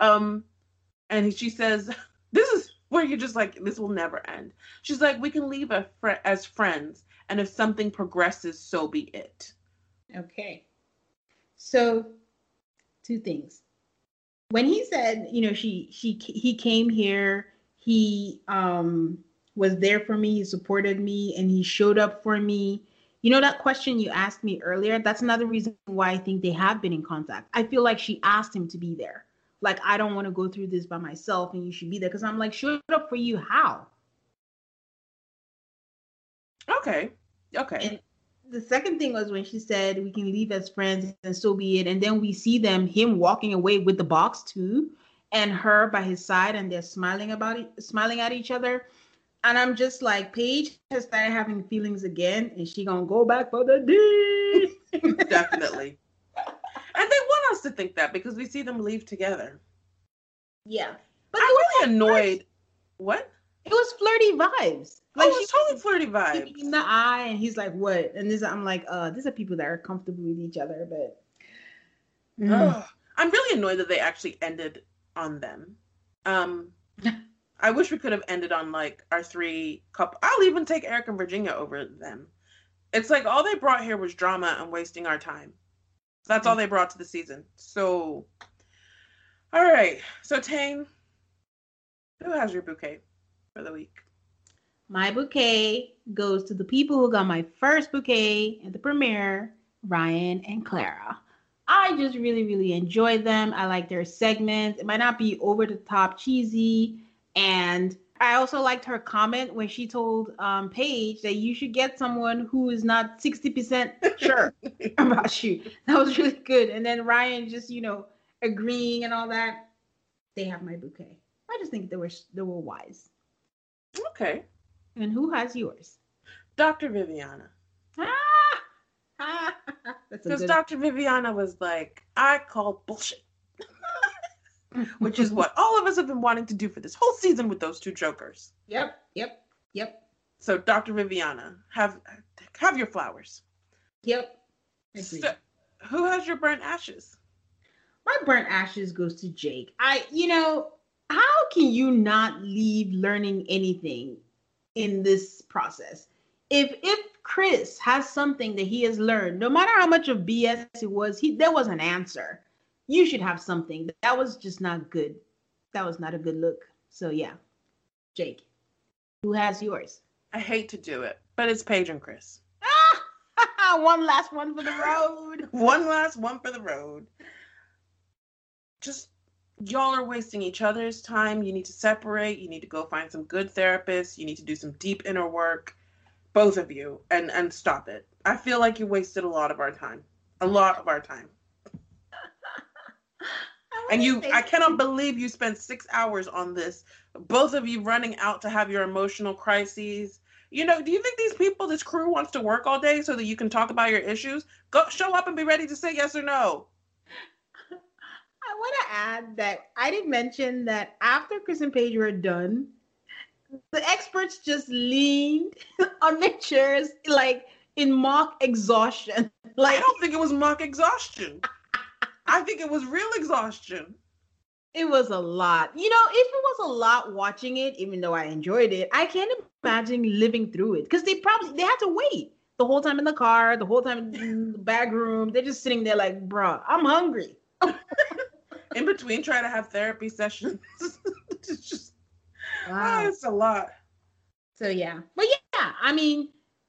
Um, and she says, This is where you're just like, this will never end. She's like, We can leave fr- as friends. And if something progresses, so be it. Okay. So two things. When he said, you know, she she he came here, he um was there for me, he supported me, and he showed up for me. You know that question you asked me earlier? That's another reason why I think they have been in contact. I feel like she asked him to be there. Like I don't want to go through this by myself, and you should be there because I'm like, showed up for you. How? Okay. Okay. And the second thing was when she said we can leave as friends and so be it. And then we see them, him walking away with the box too, and her by his side, and they're smiling about it, smiling at each other. And I'm just like, Paige has started having feelings again, and she gonna go back for the D. Definitely. And they want us to think that because we see them leave together. Yeah. But I'm really annoyed. What? It was flirty vibes. Like oh, it was totally flirty vibes. In the eye, and he's like, "What?" And this, I'm like, "Uh, these are people that are comfortable with each other." But mm. I'm really annoyed that they actually ended on them. Um, I wish we could have ended on like our three couple. I'll even take Eric and Virginia over them. It's like all they brought here was drama and wasting our time. That's all mm. they brought to the season. So, all right. So, Tayne, who has your bouquet for the week? My bouquet goes to the people who got my first bouquet at the premiere, Ryan and Clara. I just really, really enjoy them. I like their segments. It might not be over the top cheesy. And I also liked her comment when she told um, Paige that you should get someone who is not 60% sure about you. That was really good. And then Ryan just, you know, agreeing and all that. They have my bouquet. I just think they were they were wise. Okay. And who has yours? Dr. Viviana. Ah! Because Dr. Viviana was like, I call bullshit. Which is what all of us have been wanting to do for this whole season with those two jokers. Yep, yep, yep. So Dr. Viviana, have have your flowers. Yep. So, who has your burnt ashes? My burnt ashes goes to Jake. I, you know, how can you not leave learning anything in this process. If if Chris has something that he has learned, no matter how much of BS it was, he there was an answer. You should have something. That was just not good. That was not a good look. So yeah. Jake, who has yours? I hate to do it, but it's Paige and Chris. Ah! one last one for the road. one last one for the road. Just y'all are wasting each other's time. You need to separate. You need to go find some good therapists. You need to do some deep inner work, both of you, and and stop it. I feel like you wasted a lot of our time, a lot of our time. And you, I cannot believe you spent six hours on this. Both of you running out to have your emotional crises. You know, do you think these people, this crew, wants to work all day so that you can talk about your issues? Go show up and be ready to say yes or no. I want to add that I did mention that after Chris and Paige were done, the experts just leaned on their chairs like in mock exhaustion. Like I don't think it was mock exhaustion. I think it was real exhaustion. It was a lot. You know, if it was a lot watching it, even though I enjoyed it, I can't imagine living through it because they probably they had to wait the whole time in the car, the whole time in the back room. They're just sitting there like, bruh, I'm hungry in between trying to have therapy sessions. it's just ah, wow. Oh, it's a lot. So yeah. But yeah, I mean,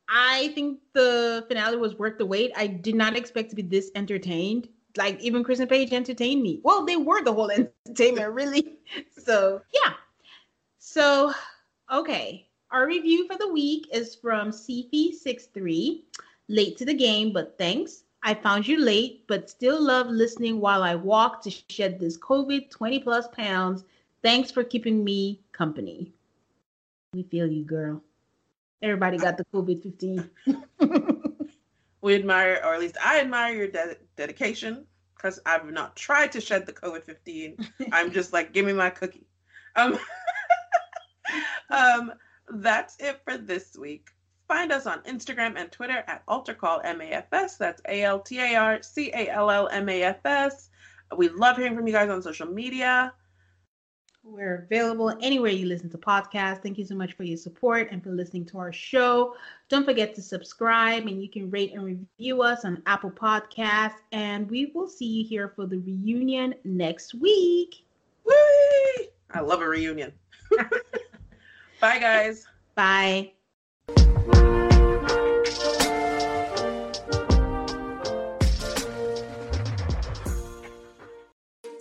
I think the finale was worth the wait. I did not expect to be this entertained. Like even Chris and Paige entertained me. Well, they were the whole entertainment, really. So yeah. So okay. Our review for the week is from Cfy63. Late to the game, but thanks. I found you late, but still love listening while I walk to shed this COVID 20 plus pounds. Thanks for keeping me company. We feel you, girl. Everybody got the COVID 15. we admire, or at least I admire your de- dedication because I've not tried to shed the COVID 15. I'm just like, give me my cookie. Um, um, that's it for this week. Find us on Instagram and Twitter at AltarCallMAFS. That's A L T A R C A L L M A F S. We love hearing from you guys on social media. We're available anywhere you listen to podcasts. Thank you so much for your support and for listening to our show. Don't forget to subscribe and you can rate and review us on Apple Podcasts. And we will see you here for the reunion next week. Whee! I love a reunion. Bye, guys. Bye.